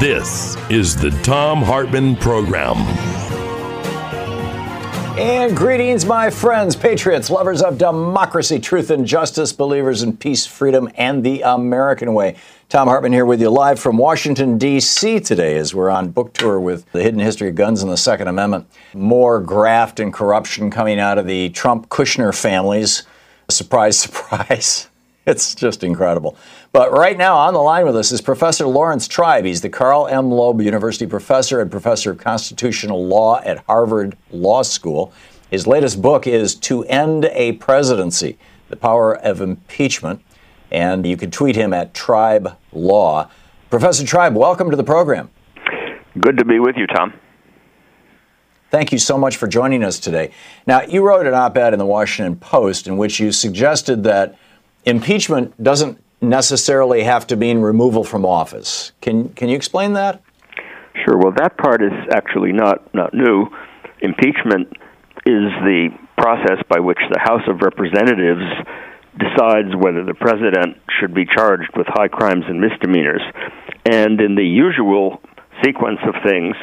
This is the Thom Hartmann Program. And greetings, my friends, patriots, lovers of democracy, truth, and justice, believers in peace, freedom, and the American way. Thom Hartmann here with you live from Washington, D.C. today as we're on book tour with The Hidden History of Guns and the Second Amendment. More graft and corruption coming out of the Trump Kushner families. Surprise, surprise. It's just incredible. But right now on the line with us is Professor Laurence Tribe. He's the Carl M. Loeb University professor and professor of constitutional law at Harvard Law School. His latest book is To End a Presidency The Power of Impeachment. And you can tweet him at Tribe Law. Professor Tribe, welcome to the program. Good to be with you, Tom. Thank you so much for joining us today. Now, you wrote an op ed in the Washington Post in which you suggested that impeachment doesn't necessarily have to mean removal from office. Can can you explain that? Sure. Well, that part is actually not not new. Impeachment is the process by which the House of Representatives decides whether the president should be charged with high crimes and misdemeanors. And in the usual sequence of things,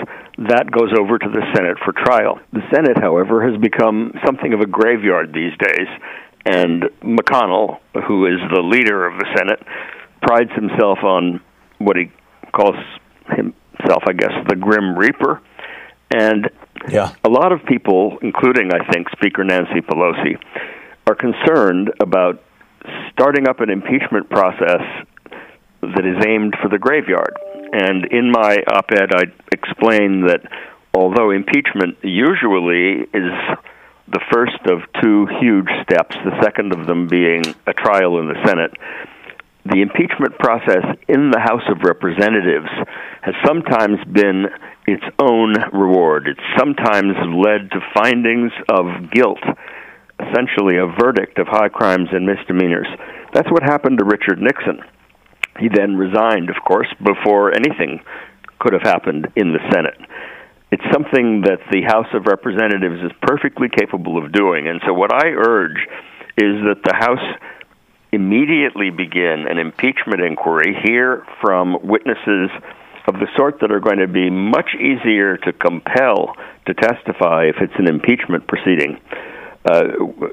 that goes over to the Senate for trial. The Senate, however, has become something of a graveyard these days and McConnell, who is the leader of the Senate, prides himself on what he calls himself, I guess, the Grim Reaper. And yeah. a lot of people, including, I think, Speaker Nancy Pelosi, are concerned about starting up an impeachment process that is aimed for the graveyard. And in my op ed, I explain that although impeachment usually is the first of two huge steps, the second of them being a trial in the Senate. The impeachment process in the House of Representatives has sometimes been its own reward. It's sometimes led to findings of guilt, essentially a verdict of high crimes and misdemeanors. That's what happened to Richard Nixon. He then resigned, of course, before anything could have happened in the Senate it's something that the House of Representatives is perfectly capable of doing. And so, what I urge is that the House immediately begin an impeachment inquiry, hear from witnesses of the sort that are going to be much easier to compel to testify if it's an impeachment proceeding. Uh,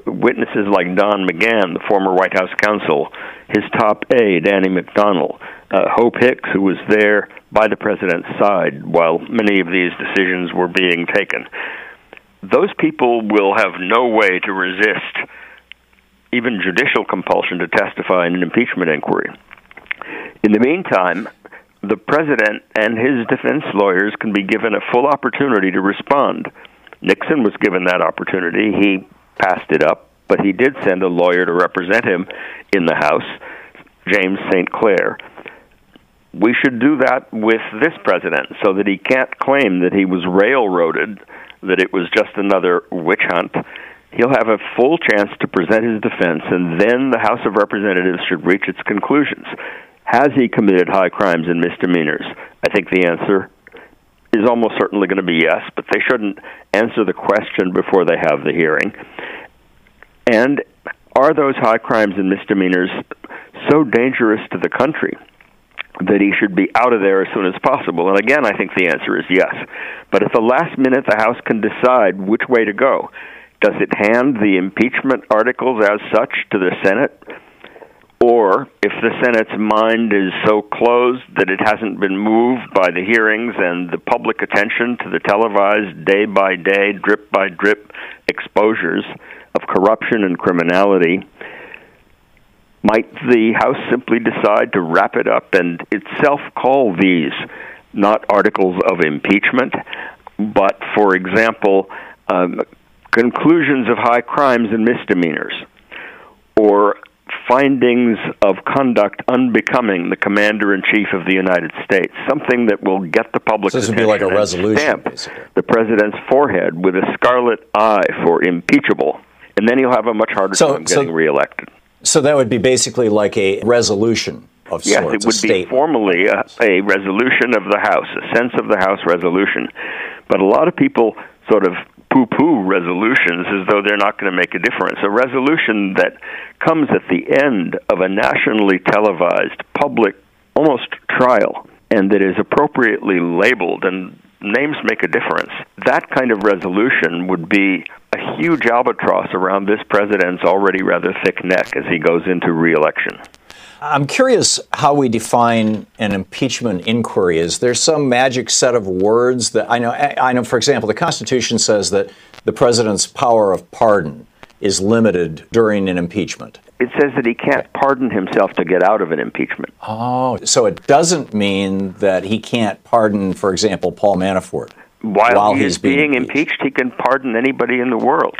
witnesses like Don McGahn, the former White House counsel, his top aide, Annie McDonald, uh, Hope Hicks, who was there by the president's side while many of these decisions were being taken. Those people will have no way to resist even judicial compulsion to testify in an impeachment inquiry. In the meantime, the president and his defense lawyers can be given a full opportunity to respond. Nixon was given that opportunity. He passed it up, but he did send a lawyer to represent him in the House, James St. Clair we should do that with this president so that he can't claim that he was railroaded, that it was just another witch hunt. He'll have a full chance to present his defense, and then the House of Representatives should reach its conclusions. Has he committed high crimes and misdemeanors? I think the answer is almost certainly going to be yes, but they shouldn't answer the question before they have the hearing. And are those high crimes and misdemeanors so dangerous to the country that he should be out of there as soon as possible? And again, I think the answer is yes. But at the last minute, the House can decide which way to go. Does it hand the impeachment articles as such to the Senate? Or if the Senate's mind is so closed that it hasn't been moved by the hearings and the public attention to the televised day by day, drip by drip exposures of corruption and criminality, might the House simply decide to wrap it up and itself call these not articles of impeachment, but, for example, um, conclusions of high crimes and misdemeanors, or findings of conduct unbecoming the commander in chief of the United States, something that will get the public so this attention would be like a resolution, stamp basically. the president's forehead with a scarlet I for impeachable, and then he'll have a much harder So- time so- getting reelected. So that would be basically like a resolution of Yes, sorts. it a would be statement. formally a, a resolution of the House, a sense of the House resolution. But a lot of people sort of poo poo resolutions as though they're not going to make a difference. A resolution that comes at the end of a nationally televised public, almost trial, and that is appropriately labeled and names make a difference. That kind of resolution would be a huge albatross around this president's already rather thick neck as he goes into reelection. I'm curious how we define an impeachment inquiry. Is there some magic set of words that I know? I know, for example, the Constitution says that the president's power of pardon is limited during an impeachment. It says that he can't pardon himself to get out of an impeachment. Oh, so it doesn't mean that he can't pardon, for example, Paul Manafort While, he he's is being impeached, he can pardon anybody in the world.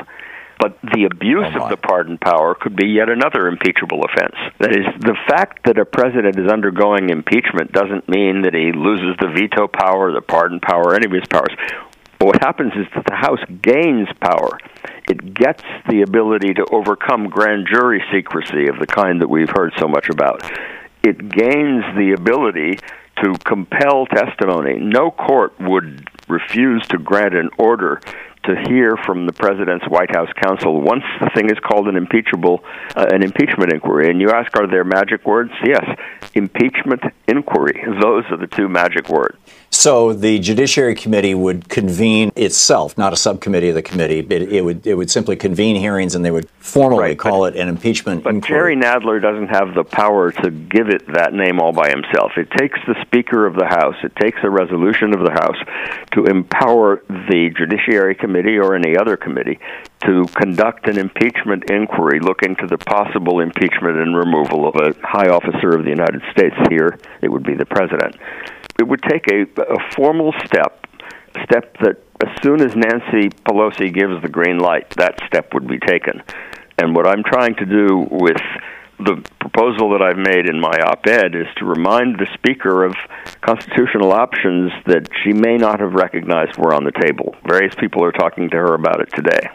But the abuse Oh, of the pardon power could be yet another impeachable offense. That is, the fact that a president is undergoing impeachment doesn't mean that he loses the veto power, the pardon power, any of his powers. But what happens is that the House gains power. It gets the ability to overcome grand jury secrecy of the kind that we've heard so much about. It gains the ability to compel testimony. No court would refuse to grant an order to hear from the president's White House counsel once the thing is called an impeachable, uh, an impeachment inquiry. And you ask, are there magic words? Yes, impeachment inquiry. Those are the two magic words. So the Judiciary Committee would convene itself, not a subcommittee of the committee. But it would it would simply convene hearings, and they would formally Right, call but- it an impeachment But inquiry. Jerry Nadler doesn't have the power to give it that name all by himself. It takes the Speaker of the House, it takes a resolution of the House to empower the Judiciary Committee or any other committee to conduct an impeachment inquiry looking to the possible impeachment and removal of a high officer of the United States. Here, it would be the President. It would take a, a formal step, a step that as soon as Nancy Pelosi gives the green light, that step would be taken. And what I'm trying to do with the proposal that I've made in my op ed is to remind the Speaker of constitutional options that she may not have recognized were on the table. Various people are talking to her about it today.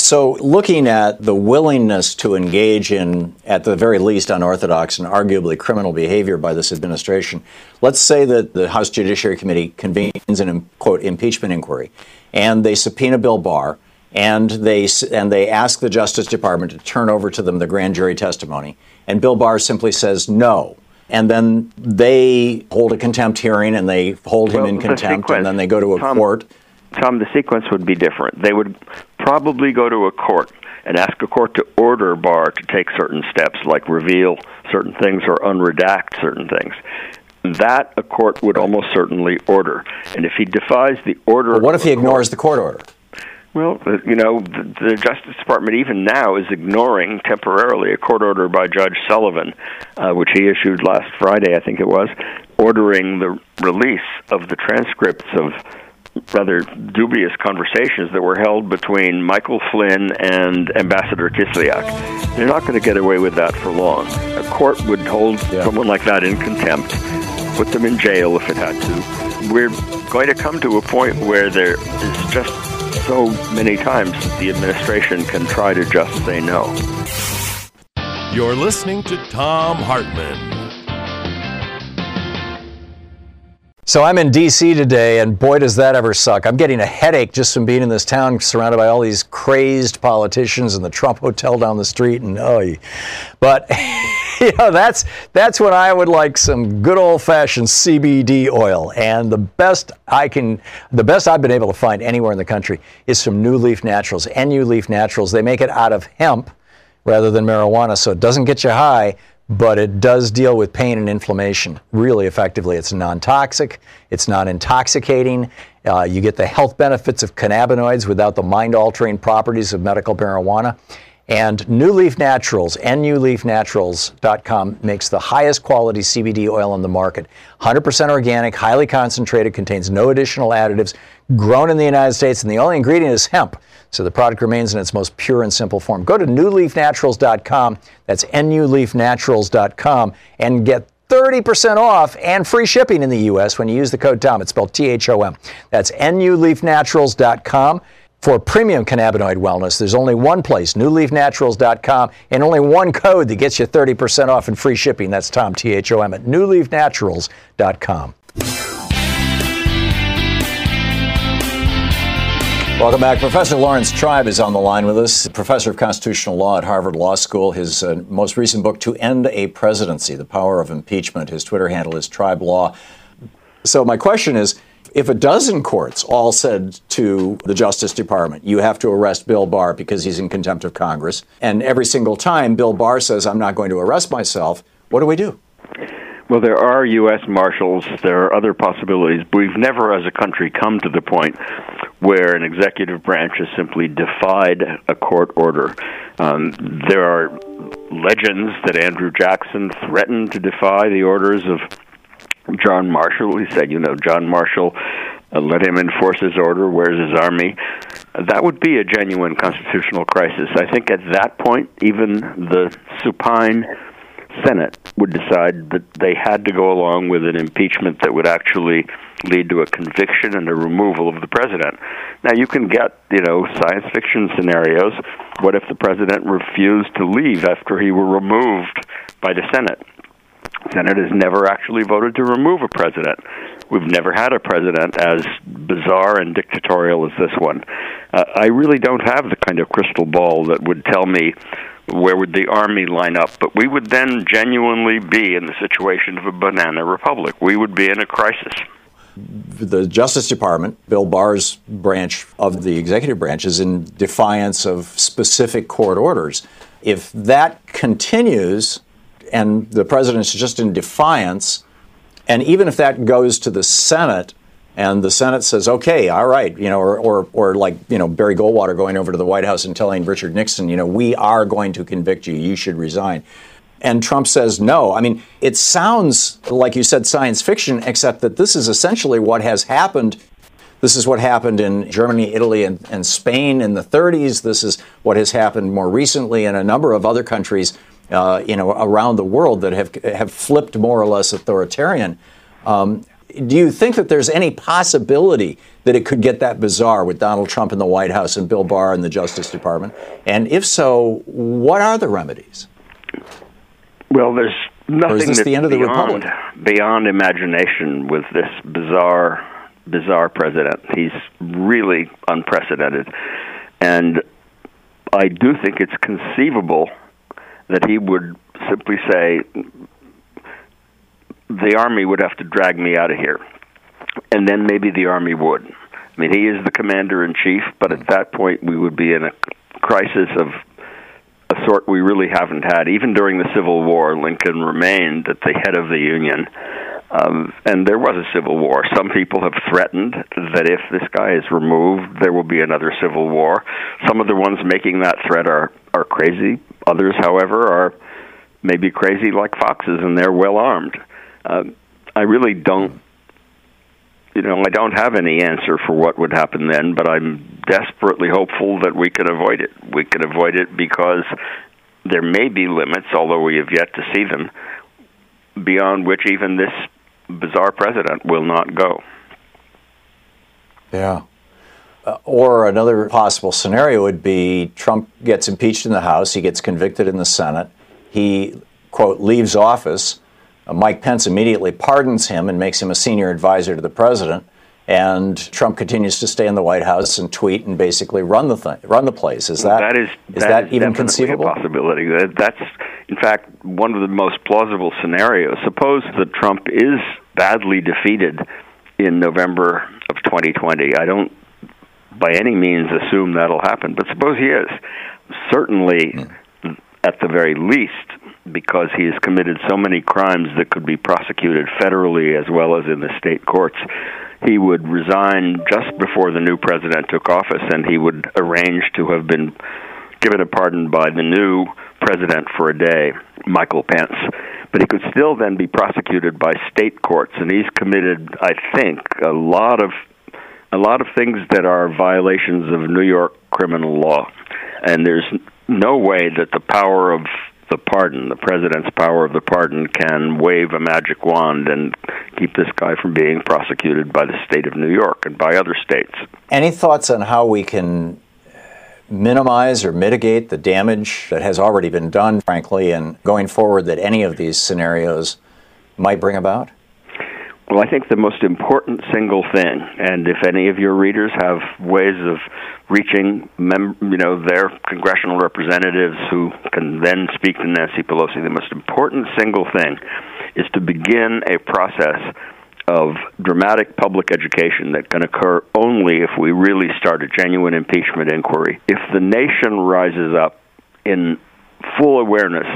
So, looking at the willingness to engage in, at the very least, unorthodox and arguably criminal behavior by this administration, let's say that the House Judiciary Committee convenes an quote impeachment inquiry, and they subpoena Bill Barr, and they and they ask the Justice Department to turn over to them the grand jury testimony, and Bill Barr simply says no. And then they hold a contempt hearing and they hold him Well, in the contempt, sequence- and then they go to a Tom- court. Tom, the sequence would be different. They would probably go to a court and ask a court to order Barr to take certain steps, like reveal certain things or unredact certain things. That a court would almost certainly order. And if he defies the order, But what if he a court- ignores the court order? Well, you know, the, the Justice Department even now is ignoring temporarily a court order by Judge Sullivan, uh, which he issued last Friday, I think it was, ordering the release of the transcripts of rather dubious conversations that were held between Michael Flynn and Ambassador Kislyak. They're not going to get away with that for long. A court would hold Yeah. someone like that in contempt, put them in jail if it had to. We're going to come to a point where there is just so many times that the administration can try to just say no. You're listening to Thom Hartmann. So I'm in D.C. today, and boy, does that ever suck. I'm getting a headache just from being in this town surrounded by all these crazed politicians and the Trump Hotel down the street. And oh, but you know that's that's when I would like some good old-fashioned CBD oil. And the best I can, the best I've been able to find anywhere in the country is from NuLeaf Naturals. NU Leaf Naturals. They make it out of hemp rather than marijuana, so it doesn't get you high but it does deal with pain and inflammation really effectively. It's non toxic, it's non intoxicating. Uh, you get the health benefits of cannabinoids without the mind altering properties of medical marijuana. And NuLeaf Naturals, nuleafnaturals.com, makes the highest quality CBD oil on the market. 100% organic, highly concentrated, contains no additional additives, grown in the United States, and the only ingredient is hemp. So the product remains in its most pure and simple form. Go to nuleafnaturals.com, that's nuleafnaturals.com, and get 30% off and free shipping in the U.S. when you use the code TOM. It's spelled T H O M. That's nuleafnaturals.com. For premium cannabinoid wellness, there's only one place, nuleafnaturals.com, and only one code that gets you 30% off and free shipping. That's Tom, T H O M, at nuleafnaturals.com. Welcome back. Professor Laurence Tribe is on the line with us, professor of constitutional law at Harvard Law School. His uh, most recent book, To End a Presidency The Power of Impeachment. His Twitter handle is Tribe Law. So, my question is if a dozen courts all said to the Justice Department, you have to arrest Bill Barr because he's in contempt of Congress, and every single time Bill Barr says, I'm not going to arrest myself, what do we do? Well, there are U.S. Marshals. There are other possibilities. We've never, as a country, come to the point where an executive branch has simply defied a court order. Um, there are legends that Andrew Jackson threatened to defy the orders of John Marshall. He said, you know, John Marshall, uh, let him enforce his order. Where's his army? that would be a genuine constitutional crisis. I think at that point, even the supine Senate would decide that they had to go along with an impeachment that would actually lead to a conviction and a removal of the president. Now you can get, you know, science fiction scenarios. What if the president refused to leave after he were removed by the Senate? Senate has never actually voted to remove a president. We've never had a president as bizarre and dictatorial as this one. Uh, I really don't have the kind of crystal ball that would tell me where would the army line up? But we would then genuinely be in the situation of a banana republic. We would be in a crisis. The Justice Department, Bill Barr's branch of the executive branch, is in defiance of specific court orders. If that continues and the president is just in defiance, and even if that goes to the Senate, and the Senate says, okay, all right, you know, or, or, or like, you know, Barry Goldwater going over to the White House and telling Richard Nixon, you know, we are going to convict you, you should resign. And Trump says no. I mean, it sounds like you said science fiction, except that this is essentially what has happened. This is what happened in Germany, Italy, and, and Spain in the 30s. This is what has happened more recently in a number of other countries, uh, you know, around the world that have have flipped more or less authoritarian. Um, do you think that there's any possibility that it could get that bizarre with Donald Trump in the White House and Bill Barr in the Justice Department? And if so, what are the remedies? Well, there's nothing or is this the end of the beyond, republic? beyond imagination with this bizarre, bizarre president. He's really unprecedented, and I do think it's conceivable that he would simply say, the army would have to drag me out of here, and then maybe the army would. I mean, he is the commander in chief, but at that point we would be in a crisis of a sort we really haven't had. Even during the Civil War, Lincoln remained at the head of the Union. Um, and there was a civil war. Some people have threatened that if this guy is removed, there will be another civil war. Some of the ones making that threat are are crazy. Others, however, are maybe crazy like foxes, and they're well armed. Um, I really don't, you know, I don't have any answer for what would happen then, but I'm desperately hopeful that we can avoid it. We can avoid it because there may be limits, although we have yet to see them, beyond which even this bizarre president will not go. Yeah. Uh, or another possible scenario would be Trump gets impeached in the House, he gets convicted in the Senate, he, quote, leaves office Uh, Mike Pence immediately pardons him and makes him a senior advisor to the president. And Trump continues to stay in the White House and tweet and basically run the thing, run the place. Is that, that is, is that, that is even conceivable? A possibility. That's, in fact, one of the most plausible scenarios. Suppose that Trump is badly defeated in November of 2020. I don't, by any means, assume that'll happen, but suppose he is. Certainly, mm. at the very least, because he has committed so many crimes that could be prosecuted federally as well as in the state courts he would resign just before the new president took office, and he would arrange to have been given a pardon by the new president for a day, Michael Pence. But he could still then be prosecuted by state courts, and he's committed, I think, a lot of a lot of things that are violations of New York criminal law. And there's no way that the power of the pardon, the president's power of the pardon, can wave a magic wand and keep this guy from being prosecuted by the state of New York and by other states. Any thoughts on how we can minimize or mitigate the damage that has already been done, frankly, and going forward that any of these scenarios might bring about? Well, I think the most important single thing, and if any of your readers have ways of reaching, mem- you know, their congressional representatives who can then speak to Nancy Pelosi, the most important single thing is to begin a process of dramatic public education that can occur only if we really start a genuine impeachment inquiry. If the nation rises up in full awareness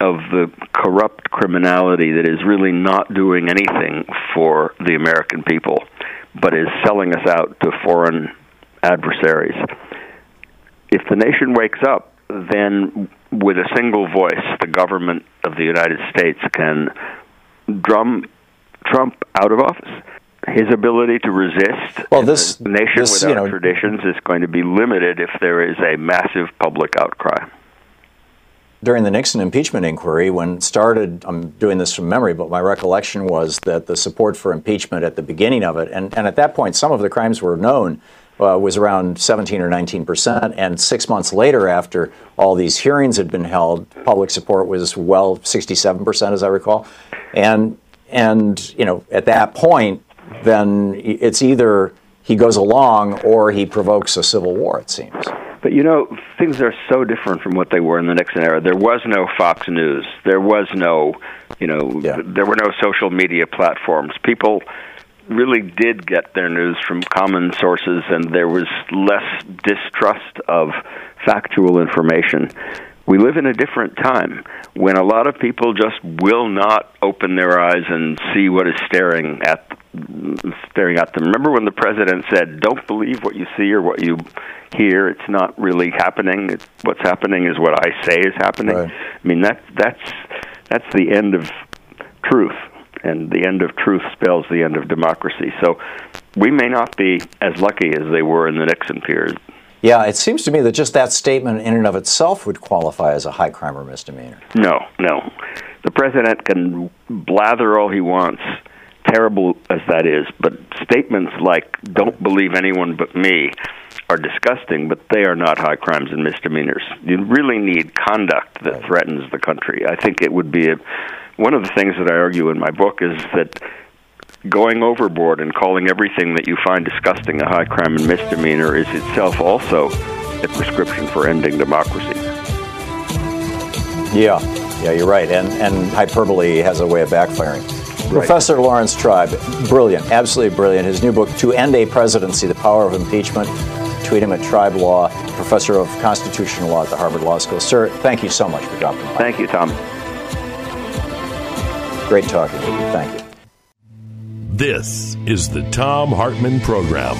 of the corrupt criminality that is really not doing anything for the American people, but is selling us out to foreign adversaries. If the nation wakes up, then with a single voice, the government of the United States can drum Trump out of office. His ability to resist well, this nation this, without you know, traditions is going to be limited if there is a massive public outcry during the Nixon impeachment inquiry, when started, I'm doing this from memory, but my recollection was that the support for impeachment at the beginning of it, and, and at that point, some of the crimes were known, uh, was around 17 or 19 percent. And six months later, after all these hearings had been held, public support was well 67 percent, as I recall. And and you know, at that point, then it's either he goes along or he provokes a civil war. It seems. But you know, things are so different from what they were in the Nixon era. There was no Fox News. There was no, you know, yeah. there were no social media platforms. People really did get their news from common sources, and there was less distrust of factual information. We live in a different time when a lot of people just will not open their eyes and see what is staring at staring at them. Remember when the president said, "Don't believe what you see or what you hear. It's not really happening. It's, what's happening is what I say is happening." Right. I mean, that that's that's the end of truth, and the end of truth spells the end of democracy. So, we may not be as lucky as they were in the Nixon period. Yeah, it seems to me that just that statement in and of itself would qualify as a high crime or misdemeanor. No, no. The president can blather all he wants terrible as that is, but statements like "Don't believe anyone but me" are disgusting, but they are not high crimes and misdemeanors. You really need conduct that threatens the country. I think it would be a, one of the things that I argue in my book is that going overboard and calling everything that you find disgusting a high crime and misdemeanor is itself also a prescription for ending democracy. Yeah, yeah, you're right, and and hyperbole has a way of backfiring. Right. Professor Laurence Tribe, brilliant, absolutely brilliant. His new book, To End a Presidency The Power of Impeachment. Tweet him at Tribe Law, professor of constitutional law at the Harvard Law School. Sir, thank you so much for dropping by. Thank you, Tom. Great talking to you. Thank you. This is the Thom Hartmann Program.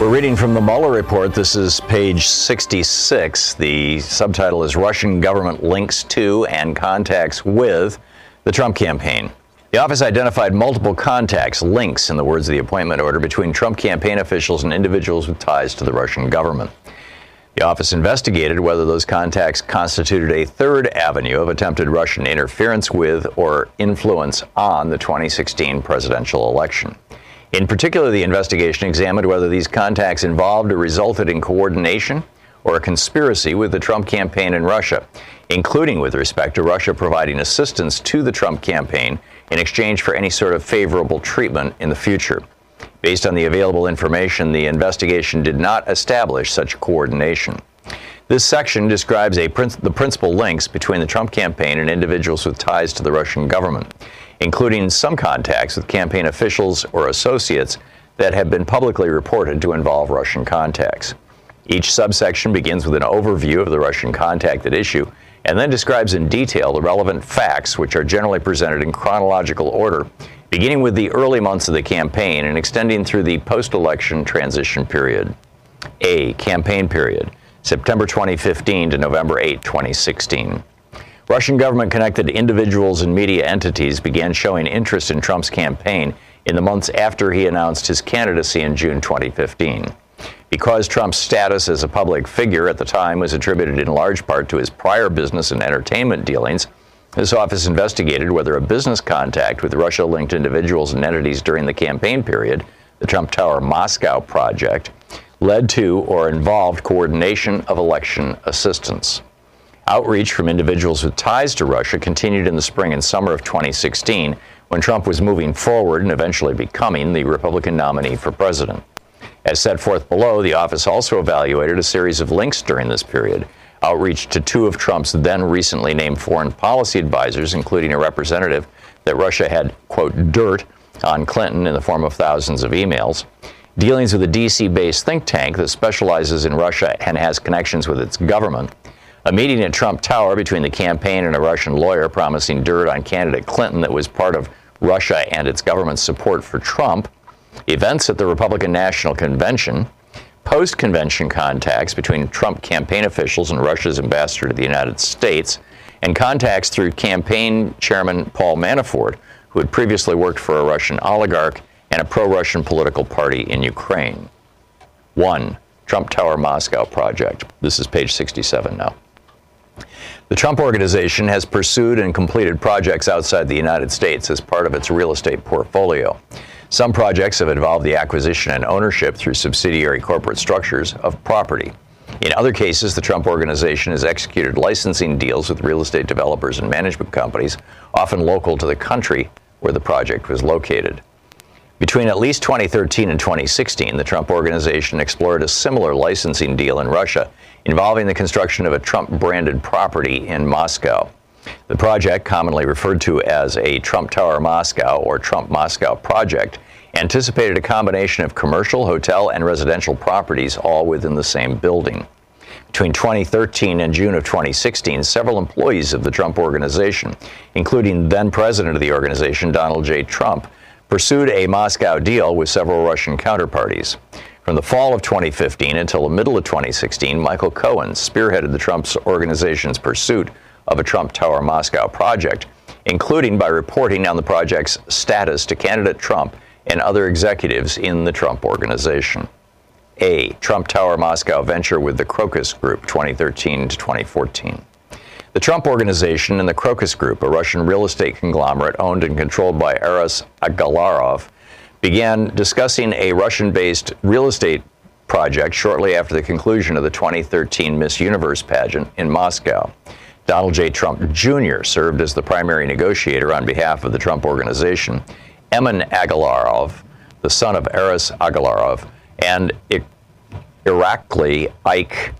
We're reading from the Mueller report. This is page 66. The subtitle is Russian Government Links to and Contacts with the Trump Campaign. The office identified multiple contacts, links, in the words of the appointment order, between Trump campaign officials and individuals with ties to the Russian government. The office investigated whether those contacts constituted a third avenue of attempted Russian interference with or influence on the 2016 presidential election. In particular, the investigation examined whether these contacts involved or resulted in coordination or a conspiracy with the Trump campaign in Russia, including with respect to Russia providing assistance to the Trump campaign in exchange for any sort of favorable treatment in the future. Based on the available information, the investigation did not establish such coordination. This section describes prin- the principal links between the Trump campaign and individuals with ties to the Russian government, including some contacts with campaign officials or associates that have been publicly reported to involve Russian contacts. Each subsection begins with an overview of the Russian contact at issue and then describes in detail the relevant facts, which are generally presented in chronological order, beginning with the early months of the campaign and extending through the post election transition period. A. Campaign period, September 2015 to November 8, 2016. Russian government connected individuals and media entities began showing interest in Trump's campaign in the months after he announced his candidacy in June 2015. Because Trump's status as a public figure at the time was attributed in large part to his prior business and entertainment dealings, this office investigated whether a business contact with Russia linked individuals and entities during the campaign period, the Trump Tower Moscow project, led to or involved coordination of election assistance. Outreach from individuals with ties to Russia continued in the spring and summer of 2016 when Trump was moving forward and eventually becoming the Republican nominee for president. As set forth below, the office also evaluated a series of links during this period. Outreach to two of Trump's then recently named foreign policy advisors, including a representative that Russia had, quote, dirt on Clinton in the form of thousands of emails. Dealings with a DC based think tank that specializes in Russia and has connections with its government. A meeting at Trump Tower between the campaign and a Russian lawyer promising dirt on candidate Clinton that was part of Russia and its government's support for Trump events at the Republican National Convention, post convention contacts between Trump campaign officials and Russia's ambassador to the United States, and contacts through campaign chairman Paul Manafort, who had previously worked for a Russian oligarch and a pro Russian political party in Ukraine. 1. Trump Tower Moscow Project. This is page 67 now. The Trump Organization has pursued and completed projects outside the United States as part of its real estate portfolio. Some projects have involved the acquisition and ownership through subsidiary corporate structures of property. In other cases, the Trump Organization has executed licensing deals with real estate developers and management companies, often local to the country where the project was located. Between at least 2013 and 2016, the Trump Organization explored a similar licensing deal in Russia involving the construction of a Trump branded property in Moscow. The project, commonly referred to as a Trump Tower Moscow or Trump Moscow project, anticipated a combination of commercial, hotel, and residential properties all within the same building. Between 2013 and June of 2016, several employees of the Trump Organization, including then president of the organization, Donald J. Trump, pursued a Moscow deal with several Russian counterparties. From the fall of 2015 until the middle of 2016, Michael Cohen spearheaded the Trump organization's pursuit of a Trump Tower Moscow project, including by reporting on the project's status to candidate Trump and other executives in the Trump organization. A. Trump Tower Moscow venture with the Crocus Group 2013 to 2014. The Trump Organization and the Crocus Group, a Russian real estate conglomerate owned and controlled by Aras Agalarov, began discussing a Russian based real estate project shortly after the conclusion of the 2013 Miss Universe pageant in Moscow. Donald J. Trump Jr. served as the primary negotiator on behalf of the Trump Organization Emin Agalarov, the son of Aras Agalarov, and Irakli Ike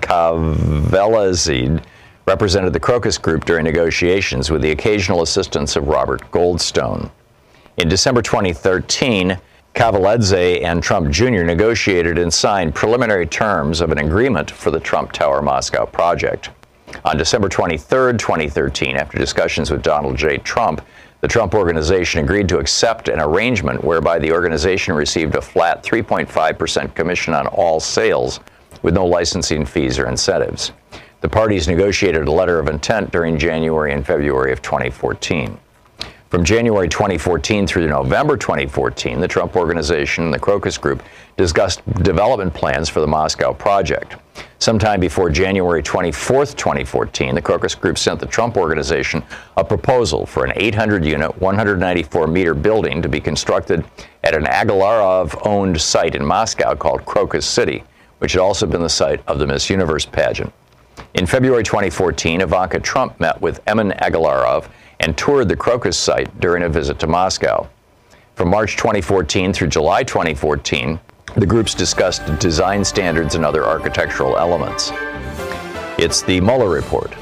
Kaveladze represented the Crocus Group during negotiations with the occasional assistance of Robert Goldstone. In December 2013, Kaveladze and Trump Jr. negotiated and signed preliminary terms of an agreement for the Trump Tower Moscow project. On December 23, 2013, after discussions with Donald J. Trump, the Trump Organization agreed to accept an arrangement whereby the organization received a flat 3.5% commission on all sales with no licensing fees or incentives. The parties negotiated a letter of intent during January and February of 2014. From January 2014 through November 2014, the Trump Organization and the Crocus Group discussed development plans for the Moscow project. Sometime before January 24, 2014, the Crocus Group sent the Trump Organization a proposal for an 800 unit, 194 meter building to be constructed at an Agalarov owned site in Moscow called Crocus City, which had also been the site of the Miss Universe pageant. In February 2014, Ivanka Trump met with Emin Agalarov and toured the Crocus site during a visit to Moscow. From March 2014 through July 2014, the groups discussed design standards and other architectural elements. It's the Mueller Report.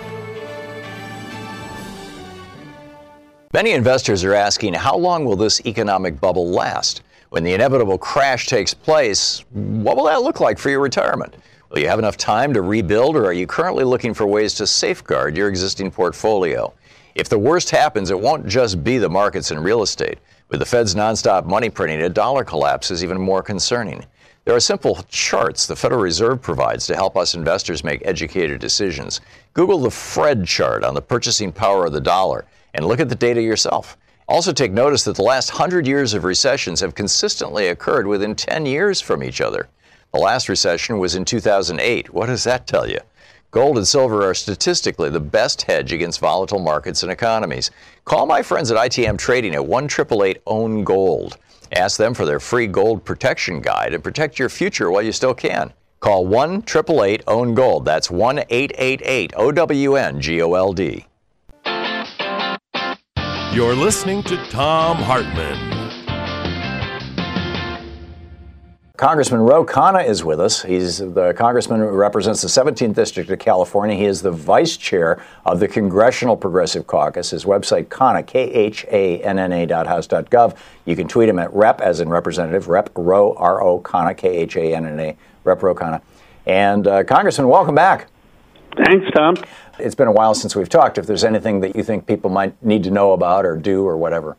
Many investors are asking how long will this economic bubble last? When the inevitable crash takes place, what will that look like for your retirement? Will you have enough time to rebuild, or are you currently looking for ways to safeguard your existing portfolio? If the worst happens, it won't just be the markets and real estate. With the Fed's nonstop money printing, a dollar collapse is even more concerning. There are simple charts the Federal Reserve provides to help us investors make educated decisions. Google the Fred chart on the purchasing power of the dollar and look at the data yourself. Also, take notice that the last 100 years of recessions have consistently occurred within 10 years from each other. The last recession was in 2008. What does that tell you? Gold and silver are statistically the best hedge against volatile markets and economies. Call my friends at ITM Trading at 1 888 Own Gold. Ask them for their free gold protection guide and protect your future while you still can. Call 1 888 Own Gold. That's 1 888 OWN GOLD. You're listening to Thom Hartmann. Congressman Ro Khanna is with us. He's the congressman who represents the 17th District of California. He is the vice chair of the Congressional Progressive Caucus. His website, Khanna, K-H-A-N-N-A dot house dot gov. You can tweet him at rep, as in representative, rep Ro, R-O, Khanna, K-H-A-N-N-A, rep Ro Khanna. And uh, Congressman, welcome back. Thanks, Tom. It's been a while since we've talked. If there's anything that you think people might need to know about or do or whatever.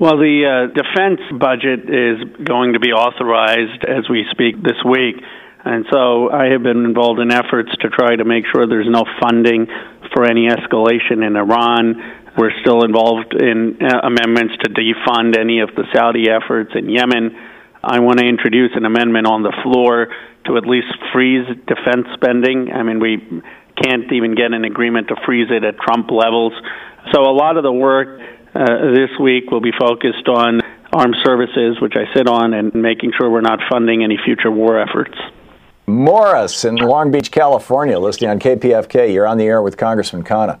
Well, the uh, defense budget is going to be authorized as we speak this week. And so I have been involved in efforts to try to make sure there's no funding for any escalation in Iran. We're still involved in uh, amendments to defund any of the Saudi efforts in Yemen. I want to introduce an amendment on the floor to at least freeze defense spending. I mean, we can't even get an agreement to freeze it at Trump levels. So a lot of the work uh, this week will be focused on armed services, which I sit on, and making sure we're not funding any future war efforts. Morris in Long Beach, California, listening on KPFK. You're on the air with Congressman Khanna.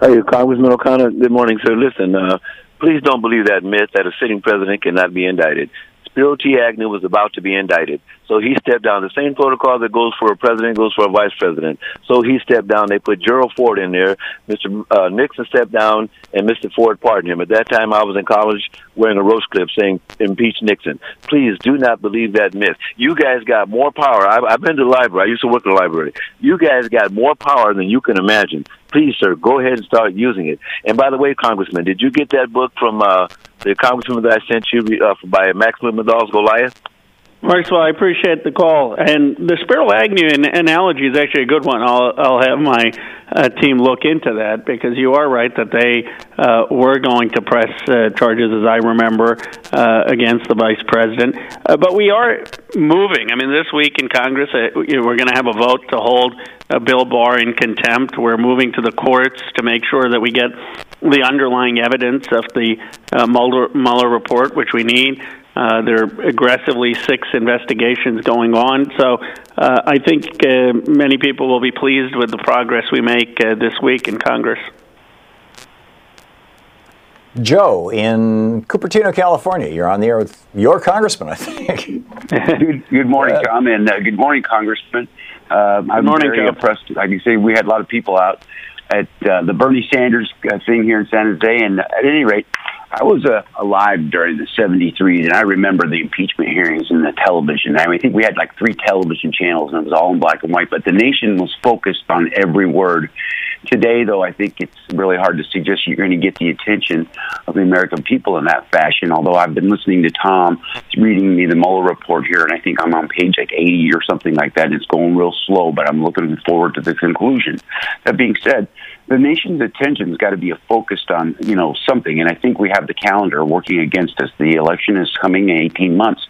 Hey, Congressman O'Connor. Good morning, sir. Listen, uh, please don't believe that myth that a sitting president cannot be indicted. Spiro T. Agnew was about to be indicted. So he stepped down. The same protocol that goes for a president goes for a vice president. So he stepped down. They put Gerald Ford in there. Mr. Uh, Nixon stepped down, and Mr. Ford pardoned him. At that time, I was in college wearing a roast clip saying, impeach Nixon. Please do not believe that myth. You guys got more power. I've, I've been to the library. I used to work in the library. You guys got more power than you can imagine. Please, sir, go ahead and start using it. And by the way, Congressman, did you get that book from uh, the congressman that I sent you uh, by Max Blumenthal's Goliath? Maxwell, I appreciate the call. And the Spiro Agnew analogy is actually a good one. I'll I'll have my uh, team look into that because you are right that they uh, were going to press uh, charges, as I remember, uh, against the vice president. Uh, but we are moving. I mean, this week in Congress, uh, we're going to have a vote to hold Bill Barr in contempt. We're moving to the courts to make sure that we get the underlying evidence of the Mueller, Mueller report, which we need. Uh, there are aggressively six investigations going on. So uh, I think uh, many people will be pleased with the progress we make uh, this week in Congress. Joe in Cupertino, California. You're on the air with your congressman, I think. good, good, morning, Tom, and uh, good morning, Congressman. Uh, I'm morning, very Joe. impressed. Like you say, we had a lot of people out at uh, the Bernie Sanders uh, thing here in San Jose, and at any rate, I was uh, alive during the 73s, and I remember the impeachment hearings in the television. I, mean, I think we had like three television channels, and it was all in black and white, but the nation was focused on every word. Today, though, I think it's really hard to suggest you're going to get the attention of the American people in that fashion. Although I've been listening to Tom reading me the Mueller report here, and I think I'm on page like 80 or something like that. It's going real slow, but I'm looking forward to the conclusion. That being said, the nation's attention's got to be focused on you know something, and I think we have the calendar working against us. The election is coming in 18 months.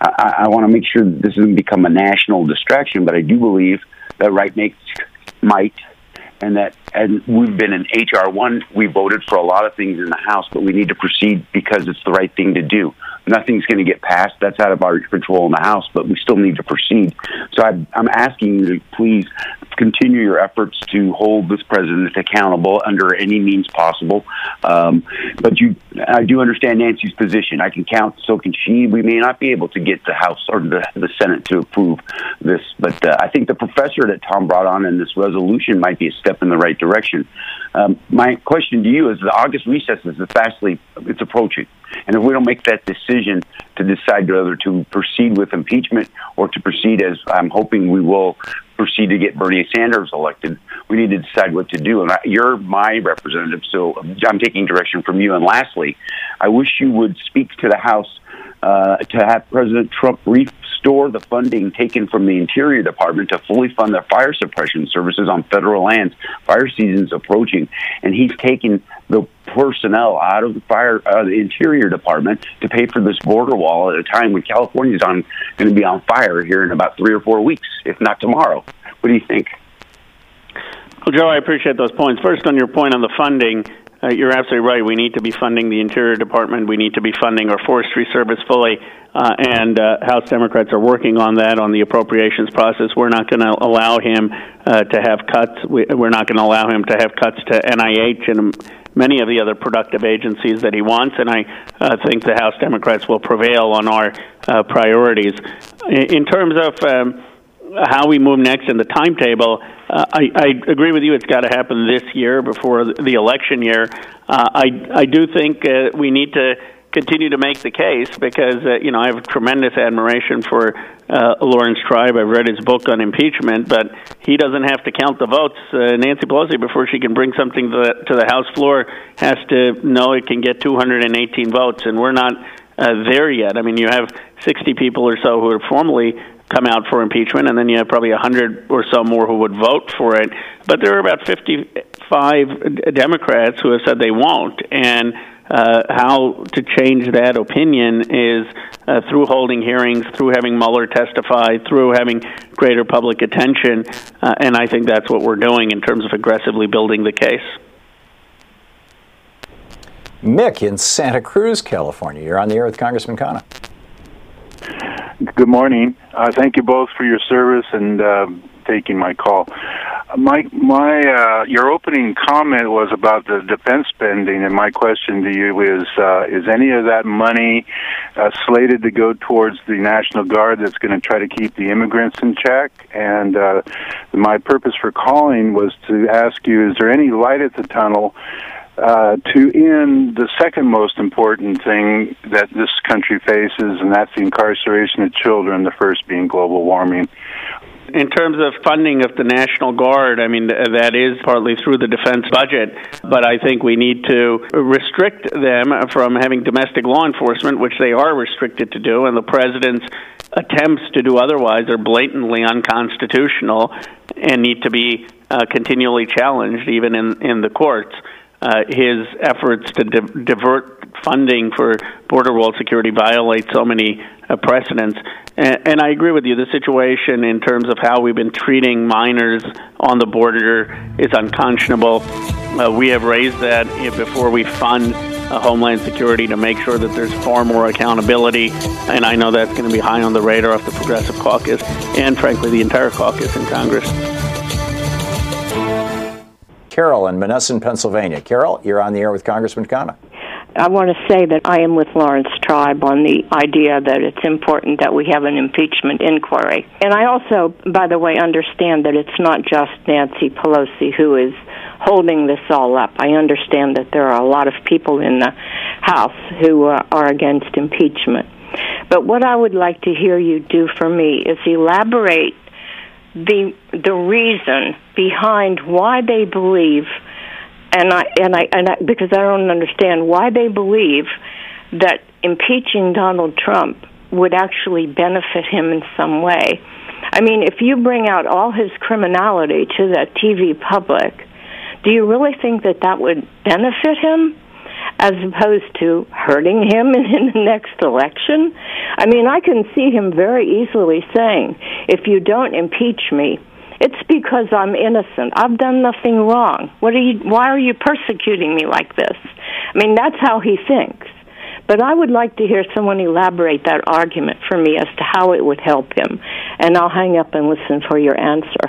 I, I want to make sure this doesn't become a national distraction, but I do believe that right makes might and that and we've been in HR one. We voted for a lot of things in the House, but we need to proceed because it's the right thing to do. Nothing's going to get passed. That's out of our control in the House, but we still need to proceed. So I, I'm asking you to please continue your efforts to hold this president accountable under any means possible. Um, but you, I do understand Nancy's position. I can count, so can she. We may not be able to get the House or the, the Senate to approve this, but uh, I think the professor that Tom brought on in this resolution might be a step in the right direction. Um, my question to you is: the August recess is fastly it's approaching, and if we don't make that decision to decide whether to proceed with impeachment or to proceed as I'm hoping we will proceed to get Bernie Sanders elected, we need to decide what to do. And I, you're my representative, so I'm taking direction from you. And lastly, I wish you would speak to the House uh, to have President Trump restore the funding taken from the Interior Department to fully fund their fire suppression services on federal lands. Fire season's approaching, and he's taken the personnel out of the fire, uh, the Interior Department to pay for this border wall at a time when California is on going to be on fire here in about three or four weeks, if not tomorrow. What do you think? Well, Joe, I appreciate those points. First, on your point on the funding, uh, you're absolutely right. We need to be funding the Interior Department. We need to be funding our Forestry Service fully. Uh, and uh, House Democrats are working on that on the appropriations process. We're not going to allow him uh, to have cuts. We, we're not going to allow him to have cuts to NIH and many of the other productive agencies that he wants. And I uh, think the House Democrats will prevail on our uh, priorities. In, in terms of um, how we move next in the timetable, uh, I, I agree with you. It's got to happen this year before the election year. Uh, I I do think uh, we need to continue to make the case because uh, you know I have tremendous admiration for uh, Laurence Tribe. I've read his book on impeachment, but he doesn't have to count the votes. Uh, Nancy Pelosi, before she can bring something to the, to the House floor, has to know it can get 218 votes, and we're not uh, there yet. I mean, you have 60 people or so who are formally come out for impeachment, and then you have probably 100 or so more who would vote for it. But there are about 55 Democrats who have said they won't, and uh, how to change that opinion is uh, through holding hearings, through having Mueller testify, through having greater public attention, uh, and I think that's what we're doing in terms of aggressively building the case. Mick in Santa Cruz, California. You're on the air with Congressman Khanna. Good morning. Uh, thank you both for your service and uh, taking my call. My my uh, your opening comment was about the defense spending, and my question to you is: uh, Is any of that money uh, slated to go towards the National Guard that's going to try to keep the immigrants in check? And uh, my purpose for calling was to ask you: Is there any light at the tunnel? Uh, to end the second most important thing that this country faces, and that's the incarceration of children, the first being global warming. In terms of funding of the National Guard, I mean, that is partly through the defense budget, but I think we need to restrict them from having domestic law enforcement, which they are restricted to do, and the president's attempts to do otherwise are blatantly unconstitutional and need to be uh, continually challenged, even in, in the courts uh, his efforts to di- divert funding for border wall security violate so many uh, precedents. And, and I agree with you. The situation in terms of how we've been treating minors on the border is unconscionable. Uh, we have raised that before we fund uh, Homeland Security to make sure that there's far more accountability. And I know that's going to be high on the radar of the Progressive Caucus and, frankly, the entire caucus in Congress. Carol in Monessen, Pennsylvania. Carol, you're on the air with Congressman Khanna. I want to say that I am with Laurence Tribe on the idea that it's important that we have an impeachment inquiry. And I also, by the way, understand that it's not just Nancy Pelosi who is holding this all up. I understand that there are a lot of people in the House who uh, are against impeachment. But what I would like to hear you do for me is elaborate the the reason behind why they believe and I and I and I, because I don't understand why they believe that impeaching Donald Trump would actually benefit him in some way. I mean, if you bring out all his criminality to the TV public, do you really think that that would benefit him? As opposed to hurting him in, the next election. I mean, I can see him very easily saying, if you don't impeach me, It's because I'm innocent. I've done nothing wrong. What are you why are you persecuting me like this? I mean, that's how he thinks. But I would like to hear someone elaborate that argument for me as to how it would help him. And I'll hang up and listen for your answer.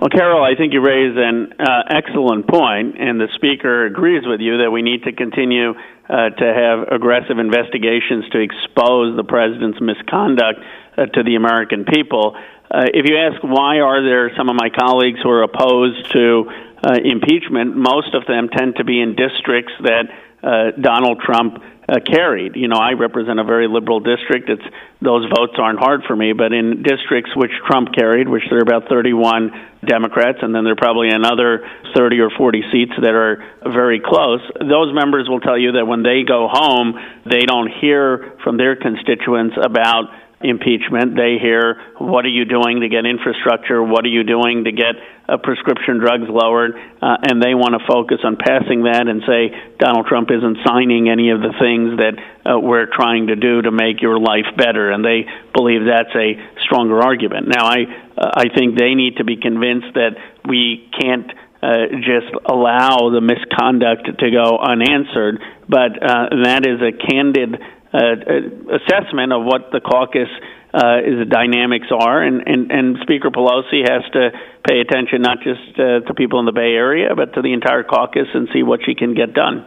Well, Carol, I think you raise an uh, excellent point, and the speaker agrees with you that we need to continue uh, to have aggressive investigations to expose the president's misconduct uh, to the American people. Uh, if you ask why are there some of my colleagues who are opposed to uh, impeachment, most of them tend to be in districts that uh, Donald Trump uh, carried. You know, I represent a very liberal district. It's those votes aren't hard for me, but in districts which Trump carried, which there are about 31 Democrats, and then there are probably another 30 or 40 seats that are very close. Those members will tell you that when they go home, they don't hear from their constituents about impeachment. They hear, what are you doing to get infrastructure? What are you doing to get uh, prescription drugs lowered? Uh, and they want to focus on passing that and say Donald Trump isn't signing any of the things that uh, we're trying to do to make your life better. And they believe that's a stronger argument. Now, I, uh, I think they need to be convinced that we can't uh, just allow the misconduct to go unanswered, but uh, that is a candid assessment of what the caucus uh, is the dynamics are, and, and, and Speaker Pelosi has to pay attention not just uh, to people in the Bay Area, but to the entire caucus and see what she can get done.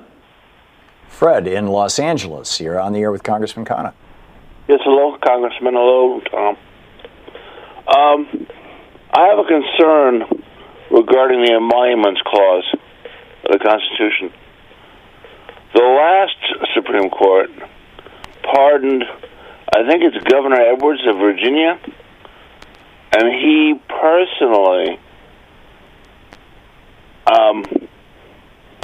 Fred in Los Angeles, you're on the air with Congressman Khanna. Yes, hello, Congressman. Hello, Thom. Um, I have a concern regarding the emoluments clause of the Constitution. The last Supreme Court pardoned, I think it's Governor Edwards of Virginia, and he personally um,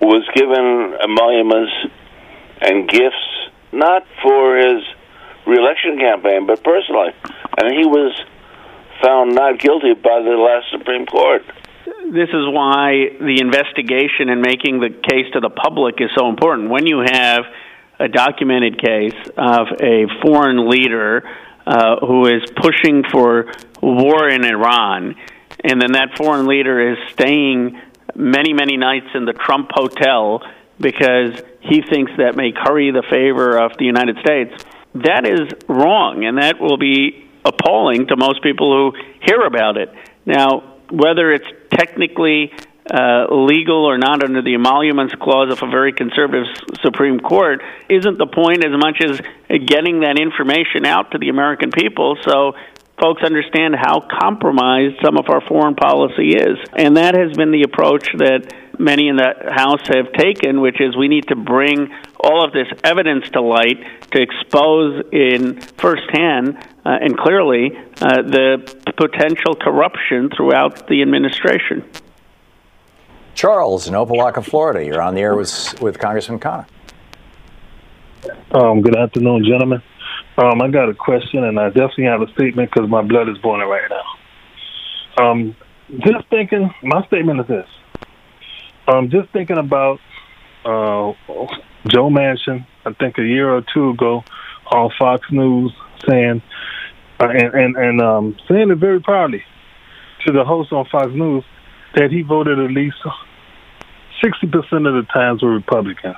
was given emoluments and gifts, not for his reelection campaign, but personally. And he was found not guilty by the last Supreme Court. This is why the investigation and making the case to the public is so important. When you have a documented case of a foreign leader uh, who is pushing for war in Iran, and then that foreign leader is staying many, many nights in the Trump hotel because he thinks that may curry the favor of the United States. That is wrong, and that will be appalling to most people who hear about it. Now, whether it's technically uh, legal or not under the emoluments clause of a very conservative Supreme Court isn't the point as much as getting that information out to the American people so folks understand how compromised some of our foreign policy is. And that has been the approach that many in the House have taken, which is we need to bring all of this evidence to light to expose in firsthand uh, and clearly uh, the potential corruption throughout the administration. Charles in Opa-locka, Florida. You're on the air with, with Congressman Khanna. Um, good afternoon, gentlemen. Um, I got a question, and I definitely have a statement because my blood is boiling right now. Um, just thinking, my statement is this. Um, just thinking about uh, Joe Manchin, I think a year or two ago on Fox News saying, uh, and, and, and um, saying it very proudly to the host on Fox News that he voted at least 60% of the times were Republicans.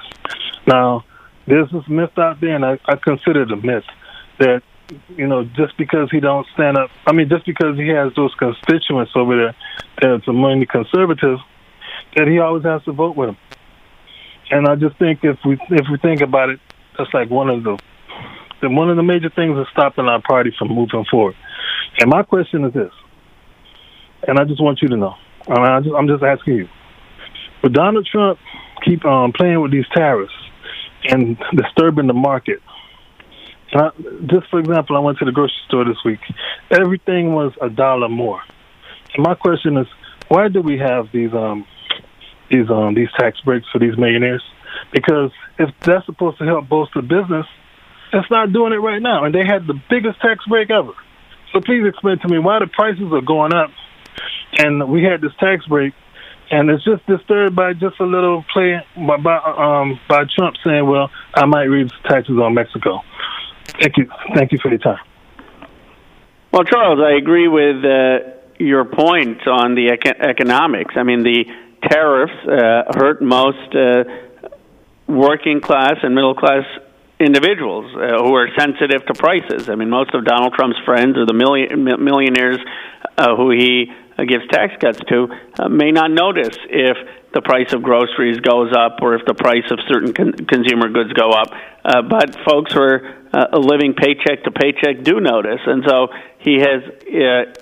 Now, there's this myth out there, and I, I consider it a myth, that, you know, just because he don't stand up, I mean, just because he has those constituents over there that's among the conservatives, that he always has to vote with them. And I just think if we if we think about it, that's like one of the, the one of the major things that's stopping our party from moving forward. And my question is this, and I just want you to know, I I'm just asking you, but Donald Trump keep um, playing with these tariffs and disturbing the market. I, just for example, I went to the grocery store this week. Everything was a dollar more. And my question is, why do we have these um these um these tax breaks for these millionaires? Because if that's supposed to help bolster business, it's not doing it right now. And they had the biggest tax break ever. So please explain to me why the prices are going up, and we had this tax break, and it's just disturbed by just a little play by by, um, by Trump saying, "Well, I might raise taxes on Mexico." Thank you, thank you for your time. Well, Charles, I agree with uh, your point on the econ- economics. I mean, the tariffs uh, hurt most uh, working class and middle class individuals uh, who are sensitive to prices. I mean, most of Donald Trump's friends are the million, millionaires uh, who he gives tax cuts to uh, may not notice if the price of groceries goes up or if the price of certain con- consumer goods go up. Uh, but folks who are uh, living paycheck to paycheck do notice, and so he has. Uh,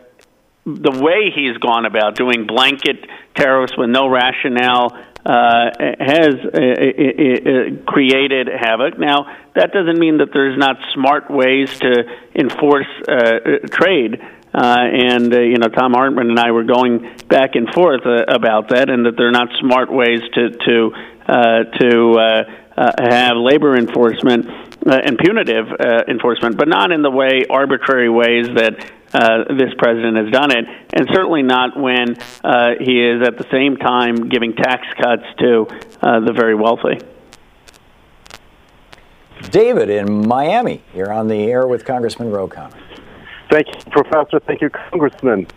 the way he's gone about doing blanket tariffs with no rationale uh, has uh, uh, created havoc. Now, that doesn't mean that there's not smart ways to enforce uh, trade. Uh, and uh, you know, Thom Hartmann and I were going back and forth uh, about that, and that they're not smart ways to to uh, to uh, uh, have labor enforcement uh, and punitive uh, enforcement, but not in the way arbitrary ways that uh, this president has done it, and certainly not when uh, he is at the same time giving tax cuts to uh, the very wealthy. David in Miami, you're on the air with Congressman Ro Khanna. Thank you, Professor. Thank you, Congressman.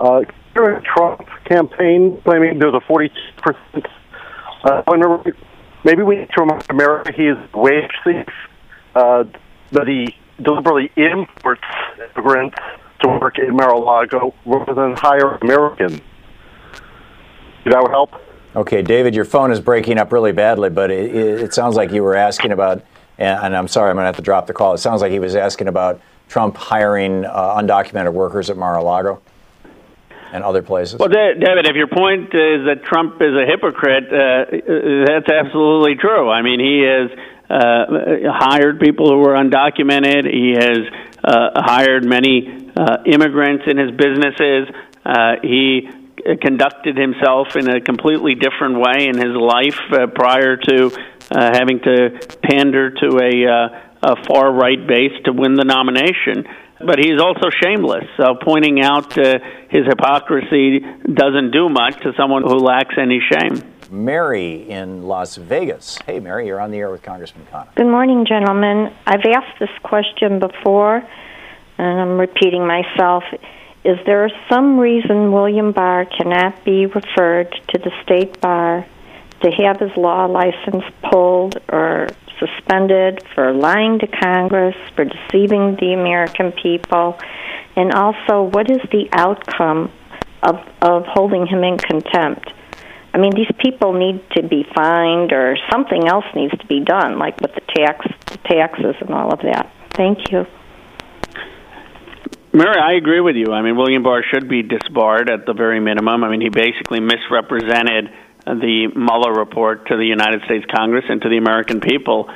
Uh, during Trump campaign claiming there's a 40 percent. Uh, maybe we need to remind America he is wage thief. Uh, that he deliberately imports immigrants to work in Mar-a-Lago rather than hire Americans. That would help. Okay, David, your phone is breaking up really badly, but it, it sounds like you were asking about, and I'm sorry, I'm going to have to drop the call. It sounds like he was asking about Trump hiring uh, undocumented workers at Mar-a-Lago and other places? Well, David, if your point is that Trump is a hypocrite, uh, that's absolutely true. I mean, he has uh, hired people who were undocumented. He has uh, hired many uh, immigrants in his businesses. Uh, he conducted himself in a completely different way in his life uh, prior to having to pander to a uh, a far right base to win the nomination. But he's also shameless. So pointing out uh, his hypocrisy doesn't do much to someone who lacks any shame. Mary in Las Vegas. Hey, Mary, you're on the air with Congressman Khanna. Good morning, gentlemen. I've asked this question before, and I'm repeating myself. Is there some reason William Barr cannot be referred to the state bar to have his law license pulled or suspended for lying to Congress, for deceiving the American people, and also what is the outcome of, of holding him in contempt? I mean, these people need to be fined, or something else needs to be done, like with the tax, the taxes, and all of that. Thank you. Mary, I agree with you. I mean, William Barr should be disbarred at the very minimum. I mean, he basically misrepresented the Mueller report to the United States Congress and to the American people.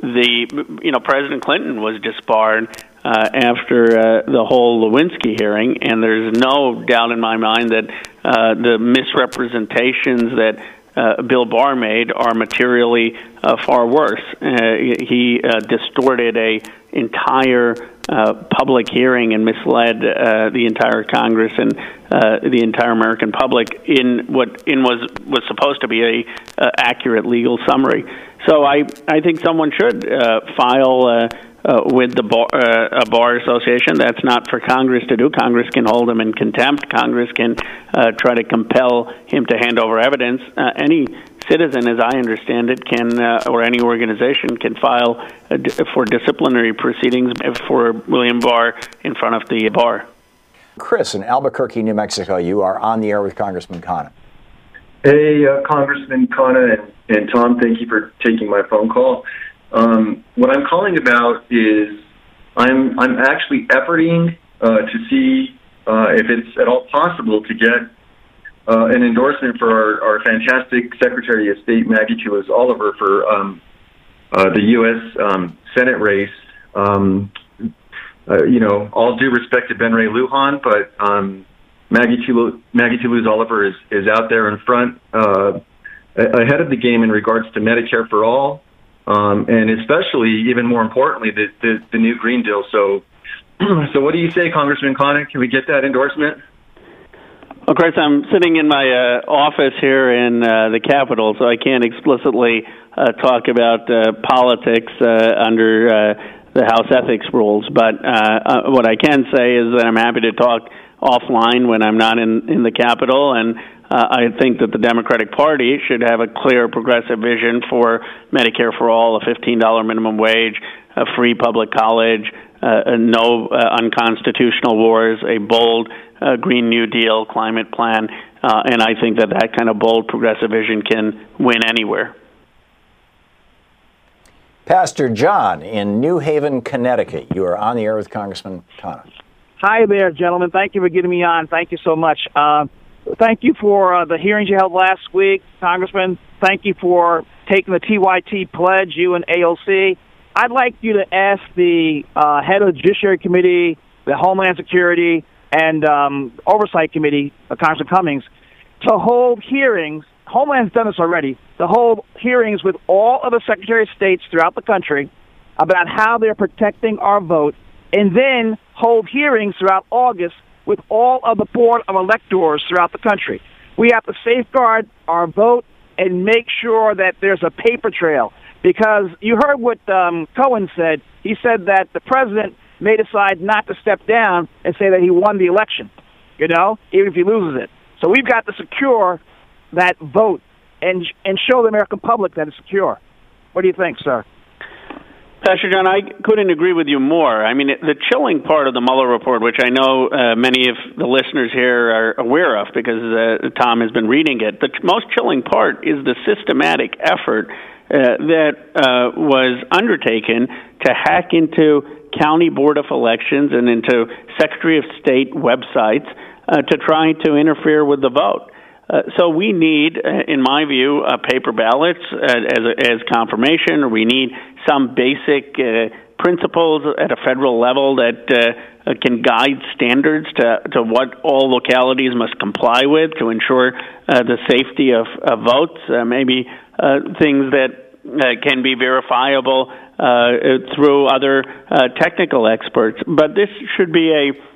The you know President Clinton was disbarred uh, after uh, the whole Lewinsky hearing, and there's no doubt in my mind that uh, the misrepresentations that uh, Bill Barr made are materially uh, far worse. Uh, he uh, distorted a entire uh, public hearing and misled uh, the entire Congress and uh, the entire American public in what in was was supposed to be a uh, accurate legal summary. So I I think someone should uh, file. Uh, uh, with the bar, uh, bar association. That's not for Congress to do. Congress can hold him in contempt. Congress can uh, try to compel him to hand over evidence. Uh, any citizen, as I understand it, can uh, or any organization can file for disciplinary proceedings for William Barr in front of the bar. Chris in Albuquerque, New Mexico, you are on the air with Congressman Khanna. Hey, uh, Congressman Khanna and, and Thom, thank you for taking my phone call. Um, what I'm calling about is I'm I'm actually efforting uh, to see uh, if it's at all possible to get uh, an endorsement for our, our fantastic Secretary of State Maggie Toulouse Oliver for um, uh, the U.S. Um, Senate race. Um, uh, you know, all due respect to Ben Ray Lujan, but um, Maggie Toulouse, Maggie Oliver is is out there in front, uh, ahead of the game in regards to Medicare for all um, and especially, even more importantly, the, the, the new Green Deal. So, so what do you say, Congressman Khanna? Can we get that endorsement? Of course, I'm sitting in my uh, office here in uh, the Capitol, so I can't explicitly uh, talk about uh, politics uh, under uh, the House ethics rules. But what I can say is that I'm happy to talk offline when I'm not in in the Capitol, and I think that the Democratic Party should have a clear progressive vision for Medicare for all, a $15 minimum wage, a free public college, uh, no uh, unconstitutional wars, a bold uh, Green New Deal climate plan, uh, and I think that that kind of bold progressive vision can win anywhere. Pastor John in New Haven, Connecticut. You are on the air with Congressman Khanna. Hi there, gentlemen. Thank you for getting me on. Thank you so much. Uh, thank you for uh, the hearings you held last week, Congressman. Thank you for taking the TYT pledge, you and AOC. I'd like you to ask the uh, head of the Judiciary Committee, the Homeland Security, and um, Oversight Committee, uh, Congressman Cummings, to hold hearings. Homeland's done this already. To hold hearings with all of the Secretary of States throughout the country about how they're protecting our vote, and then hold hearings throughout August with all of the board of electors throughout the country. We have to safeguard our vote and make sure that there's a paper trail. Because you heard what um, Cohen said. He said that the president may decide not to step down and say that he won the election, you know, even if he loses it. So we've got to secure that vote and and show the American public that it's secure. What do you think, sir? Pastor John, I couldn't agree with you more. I mean, the chilling part of the Mueller report, which I know uh, many of the listeners here are aware of because uh, Thom has been reading it, the most chilling part is the systematic effort uh, that uh, was undertaken to hack into county board of elections and into Secretary of State websites uh, to try to interfere with the vote. Uh, so we need, uh, in my view, uh, paper ballots uh, as as confirmation, we need some basic uh, principles at a federal level that uh, can guide standards to to what all localities must comply with to ensure the safety of, of votes. maybe things that can be verifiable through other technical experts, but this should be a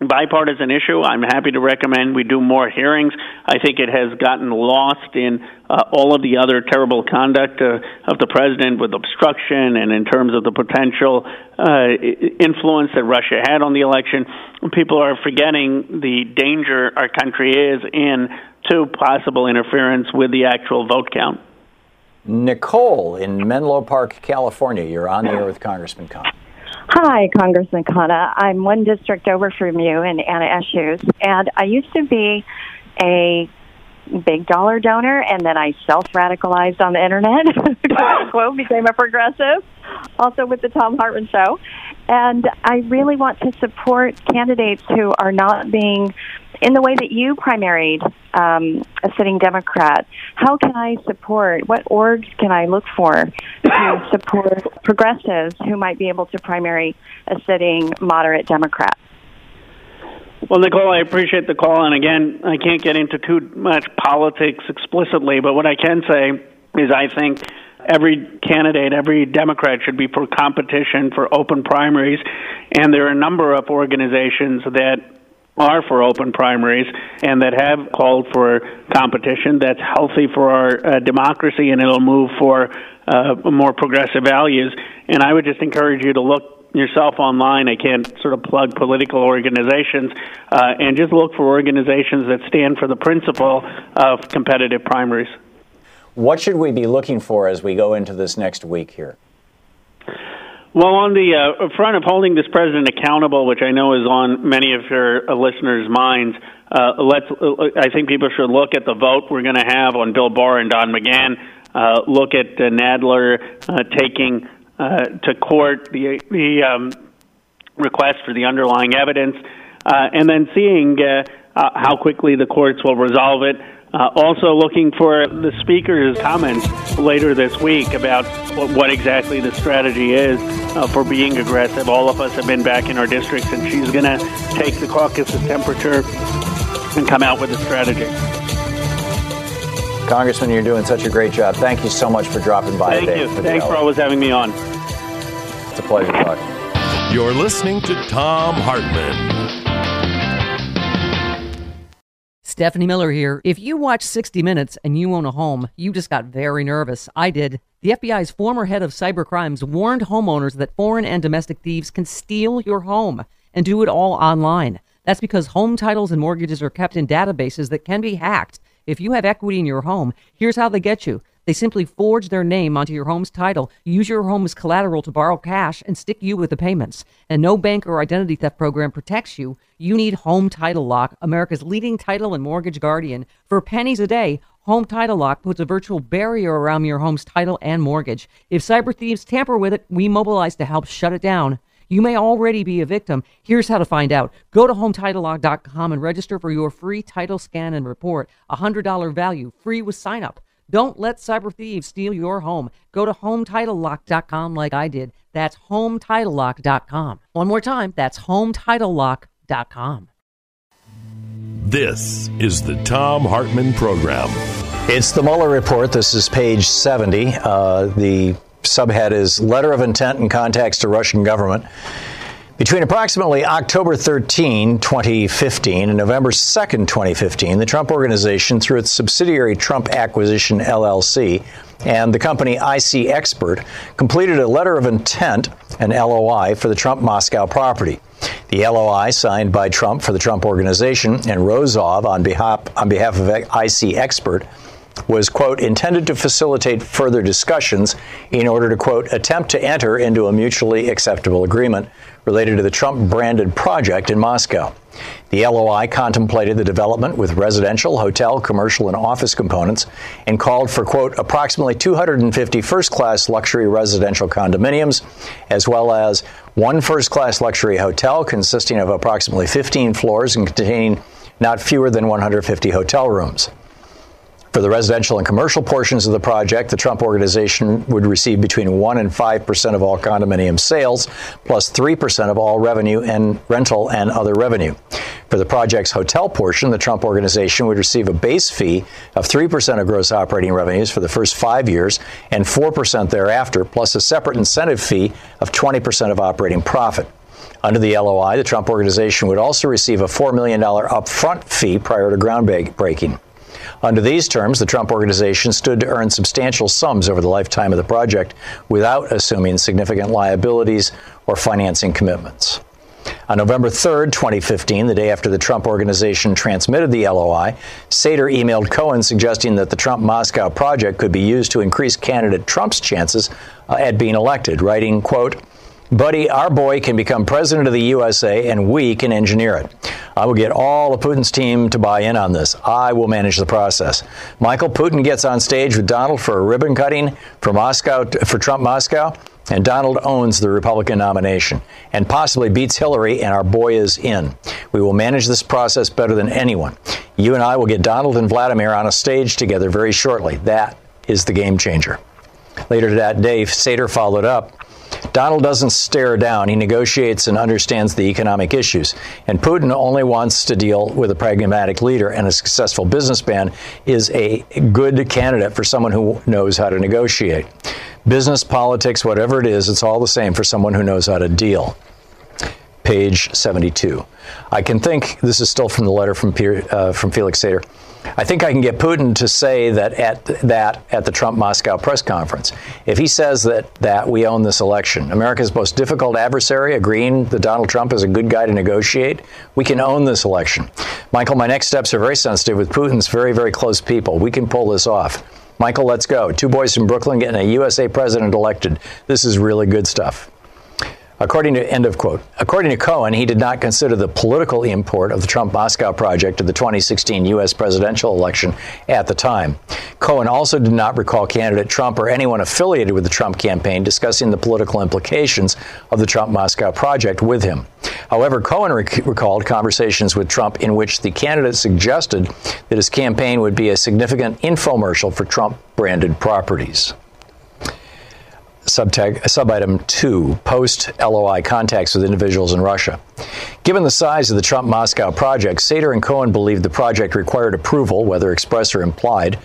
bipartisan issue. I'm happy to recommend we do more hearings. I think it has gotten lost in uh, all of the other terrible conduct uh, of the president with obstruction and in terms of the potential uh, influence that Russia had on the election. People are forgetting the danger our country is in to possible interference with the actual vote count. Nicole in Menlo Park, California. You're on the air with Congressman Khan. Hi, Congressman Khanna. I'm one district over from you in Anna Eshoo, and I used to be a big dollar donor, and then I self radicalized on the internet. Quote became a progressive, also with the Thom Hartmann Show, and I really want to support candidates who are not being in the way that you primaried um, a sitting Democrat, how can I support? What orgs can I look for to support progressives who might be able to primary a sitting moderate Democrat? Well, Nicole, I appreciate the call. And again, I can't get into too much politics explicitly, but what I can say is I think every candidate, every Democrat should be for competition for open primaries. And there are a number of organizations that are for open primaries and that have called for competition that's healthy for our uh, democracy and it'll move for uh, more progressive values. And I would just encourage you to look yourself online. I can't sort of plug political organizations, uh, and just look for organizations that stand for the principle of competitive primaries. What should we be looking for as we go into this next week here? Well, on the uh, front of holding this president accountable, which I know is on many of your uh, listeners' minds, uh, let's. Uh, I think people should look at the vote we're going to have on Bill Barr and Don McGahn. Uh, look at uh, Nadler taking to court the the um, request for the underlying evidence, and then seeing how quickly the courts will resolve it. Uh, also, looking for the speaker's comments later this week about what, what exactly the strategy is uh, for being aggressive. All of us have been back in our districts, and she's going to take the caucus's temperature and come out with a strategy. Congressman, you're doing such a great job. Thank you so much for dropping by Thank today. You. Thanks for always having me on. It's a pleasure talking. You're listening to Thom Hartmann. Stephanie Miller here. If you watch 60 Minutes and you own a home, you just got very nervous. I did. The FBI's former head of cyber crimes warned homeowners that foreign and domestic thieves can steal your home and do it all online. That's because home titles and mortgages are kept in databases that can be hacked. If you have equity in your home, here's how they get you. They simply forge their name onto your home's title, use your home as collateral to borrow cash, and stick you with the payments. And no bank or identity theft program protects you. You need Home Title Lock, America's leading title and mortgage guardian. For pennies a day, Home Title Lock puts a virtual barrier around your home's title and mortgage. If cyber thieves tamper with it, we mobilize to help shut it down. You may already be a victim. Here's how to find out. Go to HometitleLock.com and register for your free title scan and report. A $100 value, free with sign up. Don't let cyber thieves steal your home. Go to HometitleLock.com like I did. That's HometitleLock.com. One more time, that's HometitleLock.com. This is the Thom Hartmann Program. It's the Mueller report. This is page 70. Uh, the subhead is Letter of Intent and Contacts to Russian Government. Between approximately October 13, 2015, and November 2, 2015, the Trump Organization, through its subsidiary Trump Acquisition LLC and the company IC Expert, completed a letter of intent, an LOI, for the Trump Moscow property. The LOI, signed by Trump for the Trump Organization and Rozov on behalf, on behalf of IC Expert, was, quote, intended to facilitate further discussions in order to, quote, attempt to enter into a mutually acceptable agreement related to the Trump branded project in Moscow. The LOI contemplated the development with residential, hotel, commercial, and office components and called for, quote, approximately 250 first class luxury residential condominiums, as well as one first class luxury hotel consisting of approximately 15 floors and containing not fewer than 150 hotel rooms. For the residential and commercial portions of the project, the Trump Organization would receive between 1 and 5 percent of all condominium sales, plus 3 percent of all revenue and rental and other revenue. For the project's hotel portion, the Trump Organization would receive a base fee of 3 percent of gross operating revenues for the first five years and 4 percent thereafter, plus a separate incentive fee of 20 percent of operating profit. Under the LOI, the Trump Organization would also receive a $4 million upfront fee prior to groundbreaking. Under these terms, the Trump Organization stood to earn substantial sums over the lifetime of the project without assuming significant liabilities or financing commitments. On November 3, 2015, the day after the Trump Organization transmitted the LOI, Sater emailed Cohen suggesting that the Trump Moscow project could be used to increase candidate Trump's chances uh, at being elected, writing, quote, Buddy, our boy can become president of the USA and we can engineer it. I will get all of Putin's team to buy in on this. I will manage the process. Michael Putin gets on stage with Donald for a ribbon cutting for Moscow for Trump Moscow, and Donald owns the Republican nomination and possibly beats Hillary and our boy is in. We will manage this process better than anyone. You and I will get Donald and Vladimir on a stage together very shortly. That is the game changer. Later that day, Sater followed up Donald doesn't stare down. He negotiates and understands the economic issues. And Putin only wants to deal with a pragmatic leader, and a successful businessman is a good candidate for someone who knows how to negotiate. Business, politics, whatever it is, it's all the same for someone who knows how to deal. Page 72. I can think, this is still from the letter from, uh, from Felix Sater. I think I can get Putin to say that at that at the Trump Moscow press conference. If he says that that we own this election, America's most difficult adversary agreeing that Donald Trump is a good guy to negotiate, we can own this election. Michael, my next steps are very sensitive with Putin's very very close people. We can pull this off. Michael, let's go. Two boys from Brooklyn getting a USA president elected. This is really good stuff. According to end of quote. According to Cohen, he did not consider the political import of the Trump Moscow project to the 2016 U.S. presidential election at the time. Cohen also did not recall candidate Trump or anyone affiliated with the Trump campaign discussing the political implications of the Trump Moscow project with him. However, Cohen rec- recalled conversations with Trump in which the candidate suggested that his campaign would be a significant infomercial for Trump branded properties. Subitem 2 post LOI contacts with individuals in Russia. Given the size of the Trump Moscow project, Sater and Cohen believed the project required approval, whether express or implied,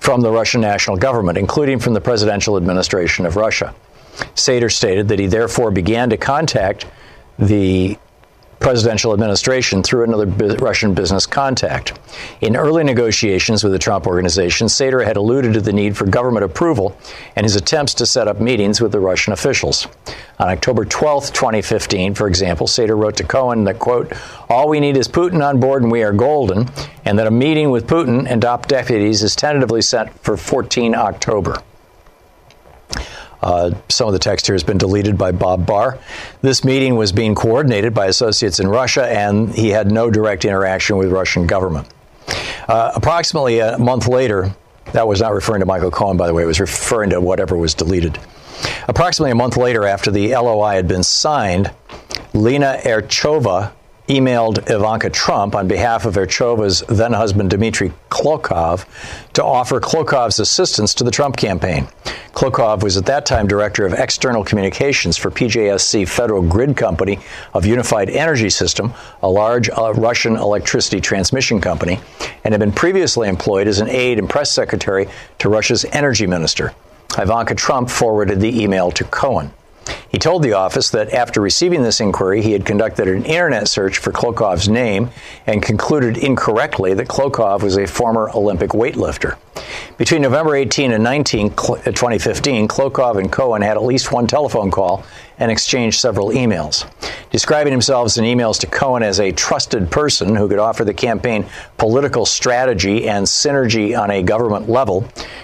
from the Russian national government, including from the presidential administration of Russia. Sater stated that he therefore began to contact the presidential administration through another Russian business contact. In early negotiations with the Trump organization, Sater had alluded to the need for government approval and his attempts to set up meetings with the Russian officials. On October 12, 2015, for example, Sater wrote to Cohen that, quote, all we need is Putin on board and we are golden, and that a meeting with Putin and top deputies is tentatively set for 14 October. Uh, some of the text here has been deleted by Bob Barr. This meeting was being coordinated by associates in Russia, and he had no direct interaction with Russian government. Uh, approximately a month later, that was not referring to Michael Cohen, by the way, it was referring to whatever was deleted. Approximately a month later, after the LOI had been signed, Lena Erchova emailed Ivanka Trump on behalf of Erchova's then husband Dmitry Klokov to offer Klokov's assistance to the Trump campaign. Klokov was at that time director of external communications for PJSC Federal Grid Company of Unified Energy System, a large uh, Russian electricity transmission company, and had been previously employed as an aide and press secretary to Russia's energy minister. Ivanka Trump forwarded the email to Cohen. He told the office that after receiving this inquiry, he had conducted an internet search for Klokov's name and concluded incorrectly that Klokov was a former Olympic weightlifter. Between November 18 and 19, uh, 2015, Klokov and Cohen had at least one telephone call and exchanged several emails. Describing themselves in emails to Cohen as a trusted person who could offer the campaign political strategy and synergy on a government level,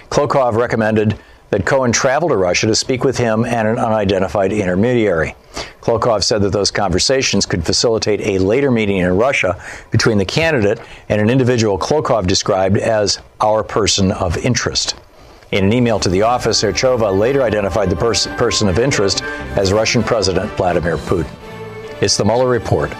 Klokov recommended that Cohen traveled to Russia to speak with him and an unidentified intermediary. Klokov said that those conversations could facilitate a later meeting in Russia between the candidate and an individual Klokov described as our person of interest. In an email to the office, Erchova later identified the pers- person of interest as Russian President Vladimir Putin. It's the Mueller Report.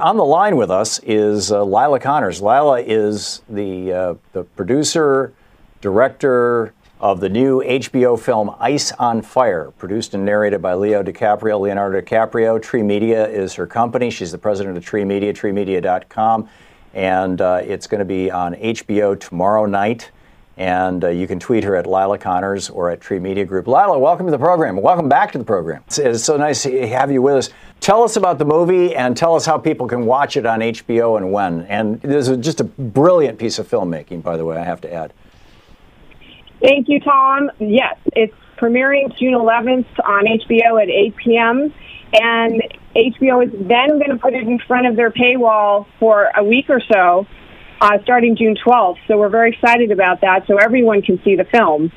On the line with us is uh, Leila Conners. Leila is the uh, the producer, director of the new HBO film Ice on Fire, produced and narrated by Leo DiCaprio, Leonardo DiCaprio. Tree Media is her company. She's the president of Tree Media, treemedia.com. And uh, it's going to be on HBO tomorrow night. And uh, you can tweet her at Leila Conners or at Tree Media Group. Leila, welcome to the program. Welcome back to the program. It's, it's so nice to have you with us. Tell us about the movie and tell us how people can watch it on HBO and when. And this is just a brilliant piece of filmmaking, by the way, I have to add. Thank you, Thom. Yes, it's premiering June 11th on HBO at 8 p.m. And HBO is then going to put it in front of their paywall for a week or so, uh, starting June 12th. So we're very excited about that, so everyone can see the film.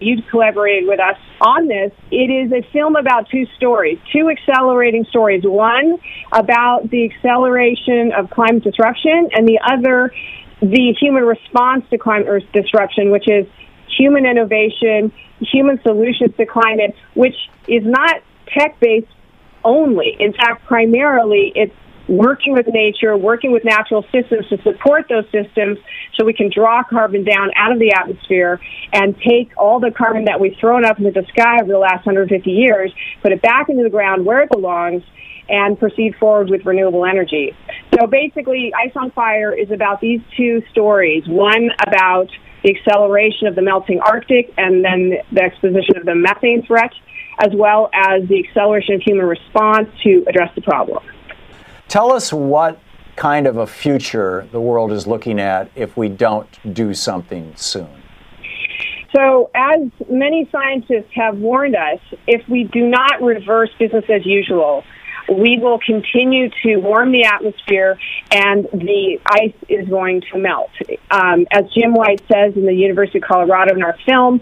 You've collaborated with us on this. It is a film about two stories, two accelerating stories. One about the acceleration of climate disruption, and the other, the human response to climate disruption, which is human innovation, human solutions to climate, which is not tech based only. In fact, primarily it's working with nature, working with natural systems to support those systems so we can draw carbon down out of the atmosphere and take all the carbon that we've thrown up into the sky over the last 150 years, put it back into the ground where it belongs, and proceed forward with renewable energy. So basically, Ice on Fire is about these two stories. One about the acceleration of the melting Arctic and then the exposition of the methane threat, as well as the acceleration of human response to address the problem. Tell us what kind of a future the world is looking at if we don't do something soon. So, as many scientists have warned us, if we do not reverse business as usual, we will continue to warm the atmosphere and the ice is going to melt. Um, as Jim White says in the University of Colorado in our film,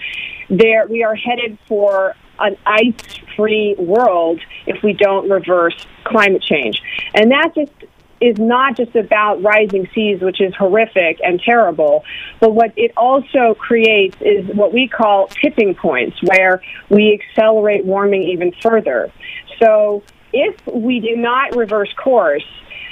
there we are headed for an ice-free world if we don't reverse climate change. And that just is not just about rising seas, which is horrific and terrible, but what it also creates is what we call tipping points, where we accelerate warming even further. So if we do not reverse course,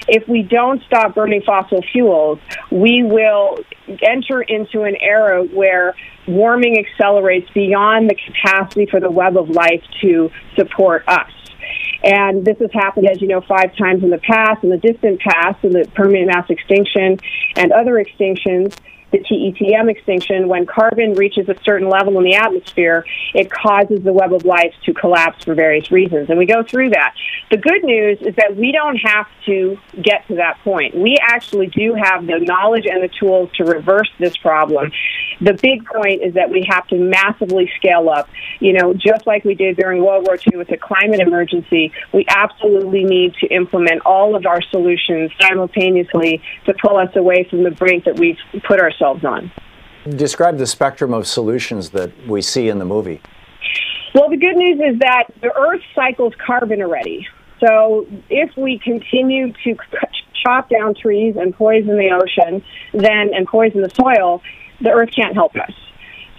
if we don't stop burning fossil fuels, we will enter into an era where warming accelerates beyond the capacity for the web of life to support us. And this has happened, as you know, five times in the past, in the distant past, in the Permian mass extinction and other extinctions. The PETM extinction, when carbon reaches a certain level in the atmosphere, it causes the web of life to collapse for various reasons. And we go through that. The good news is that we don't have to get to that point. We actually do have the knowledge and the tools to reverse this problem. The big point is that we have to massively scale up. You know, just like we did during World War II with the climate emergency, we absolutely need to implement all of our solutions simultaneously to pull us away from the brink that we've put ourselves on. Describe the spectrum of solutions that we see in the movie. Well, the good news is that the Earth cycles carbon already. So if we continue to chop down trees and poison the ocean, then and poison the soil, the Earth can't help us.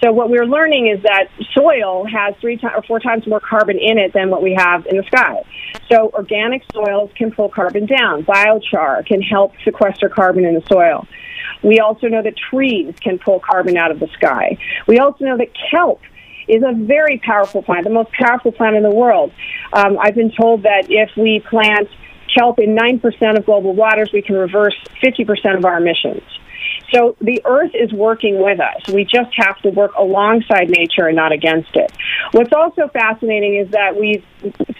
So what we're learning is that soil has three to- or four times more carbon in it than what we have in the sky. So organic soils can pull carbon down. Biochar can help sequester carbon in the soil. We also know that trees can pull carbon out of the sky. We also know that kelp is a very powerful plant, the most powerful plant in the world. Um, I've been told that if we plant kelp in 9% of global waters, we can reverse 50% of our emissions. So the earth is working with us. We just have to work alongside nature and not against it. What's also fascinating is that we,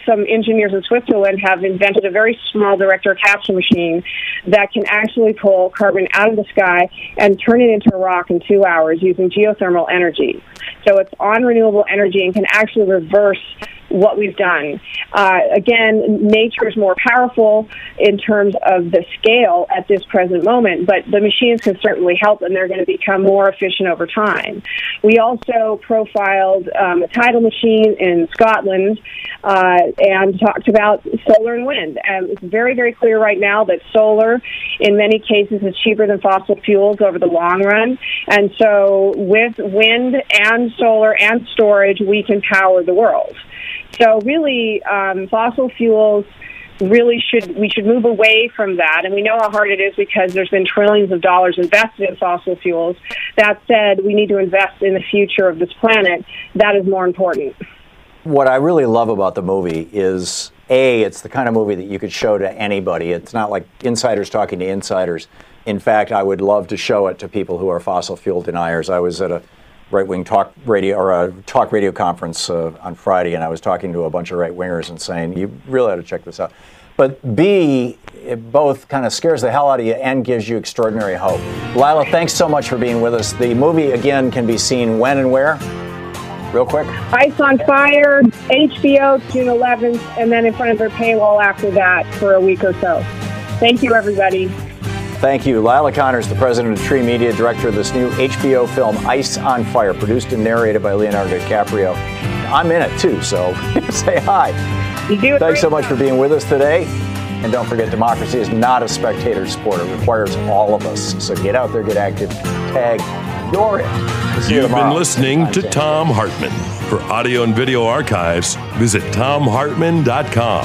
some engineers in Switzerland have invented a very small direct air capture machine that can actually pull carbon out of the sky and turn it into a rock in two hours using geothermal energy. So it's on renewable energy and can actually reverse what we've done. Uh, again, nature is more powerful in terms of the scale at this present moment, but the machines can certainly help and they're going to become more efficient over time. We also profiled um, a tidal machine in Scotland uh, and talked about solar and wind. And it's very, very clear right now that solar, in many cases, is cheaper than fossil fuels over the long run. And so, with wind and solar and storage, we can power the world. So really, um, fossil fuels really should we should move away from that. And we know how hard it is because there's been trillions of dollars invested in fossil fuels. That said we need to invest in the future of this planet. That is more important. What i really love about the movie is a it's the kind of movie that you could show to anybody. It's not like insiders talking to insiders. In fact i would love to show it to people who are fossil fuel deniers. I was at a right wing talk radio or a talk radio conference uh, on Friday, and I was talking to a bunch of right wingers and saying, you really ought to check this out. But B, it both kind of scares the hell out of you and gives you extraordinary hope. Leila, thanks so much for being with us. The movie, again, can be seen when and where? Real quick. Ice on Fire, HBO, June 11th, and then in front of their paywall after that for a week or so. Thank you, everybody. Thank you. Leila Conners, the president of Tree Media, director of this new HBO film, Ice on Fire, produced and narrated by Leonardo DiCaprio. I'm in it too, so say hi. Thanks so much for being with us today. And don't forget, democracy is not a spectator sport. It requires all of us. So get out there, get active, tag, you're it. See You've you been listening to Thom Hartmann. For audio and video archives, visit thomhartmann.com.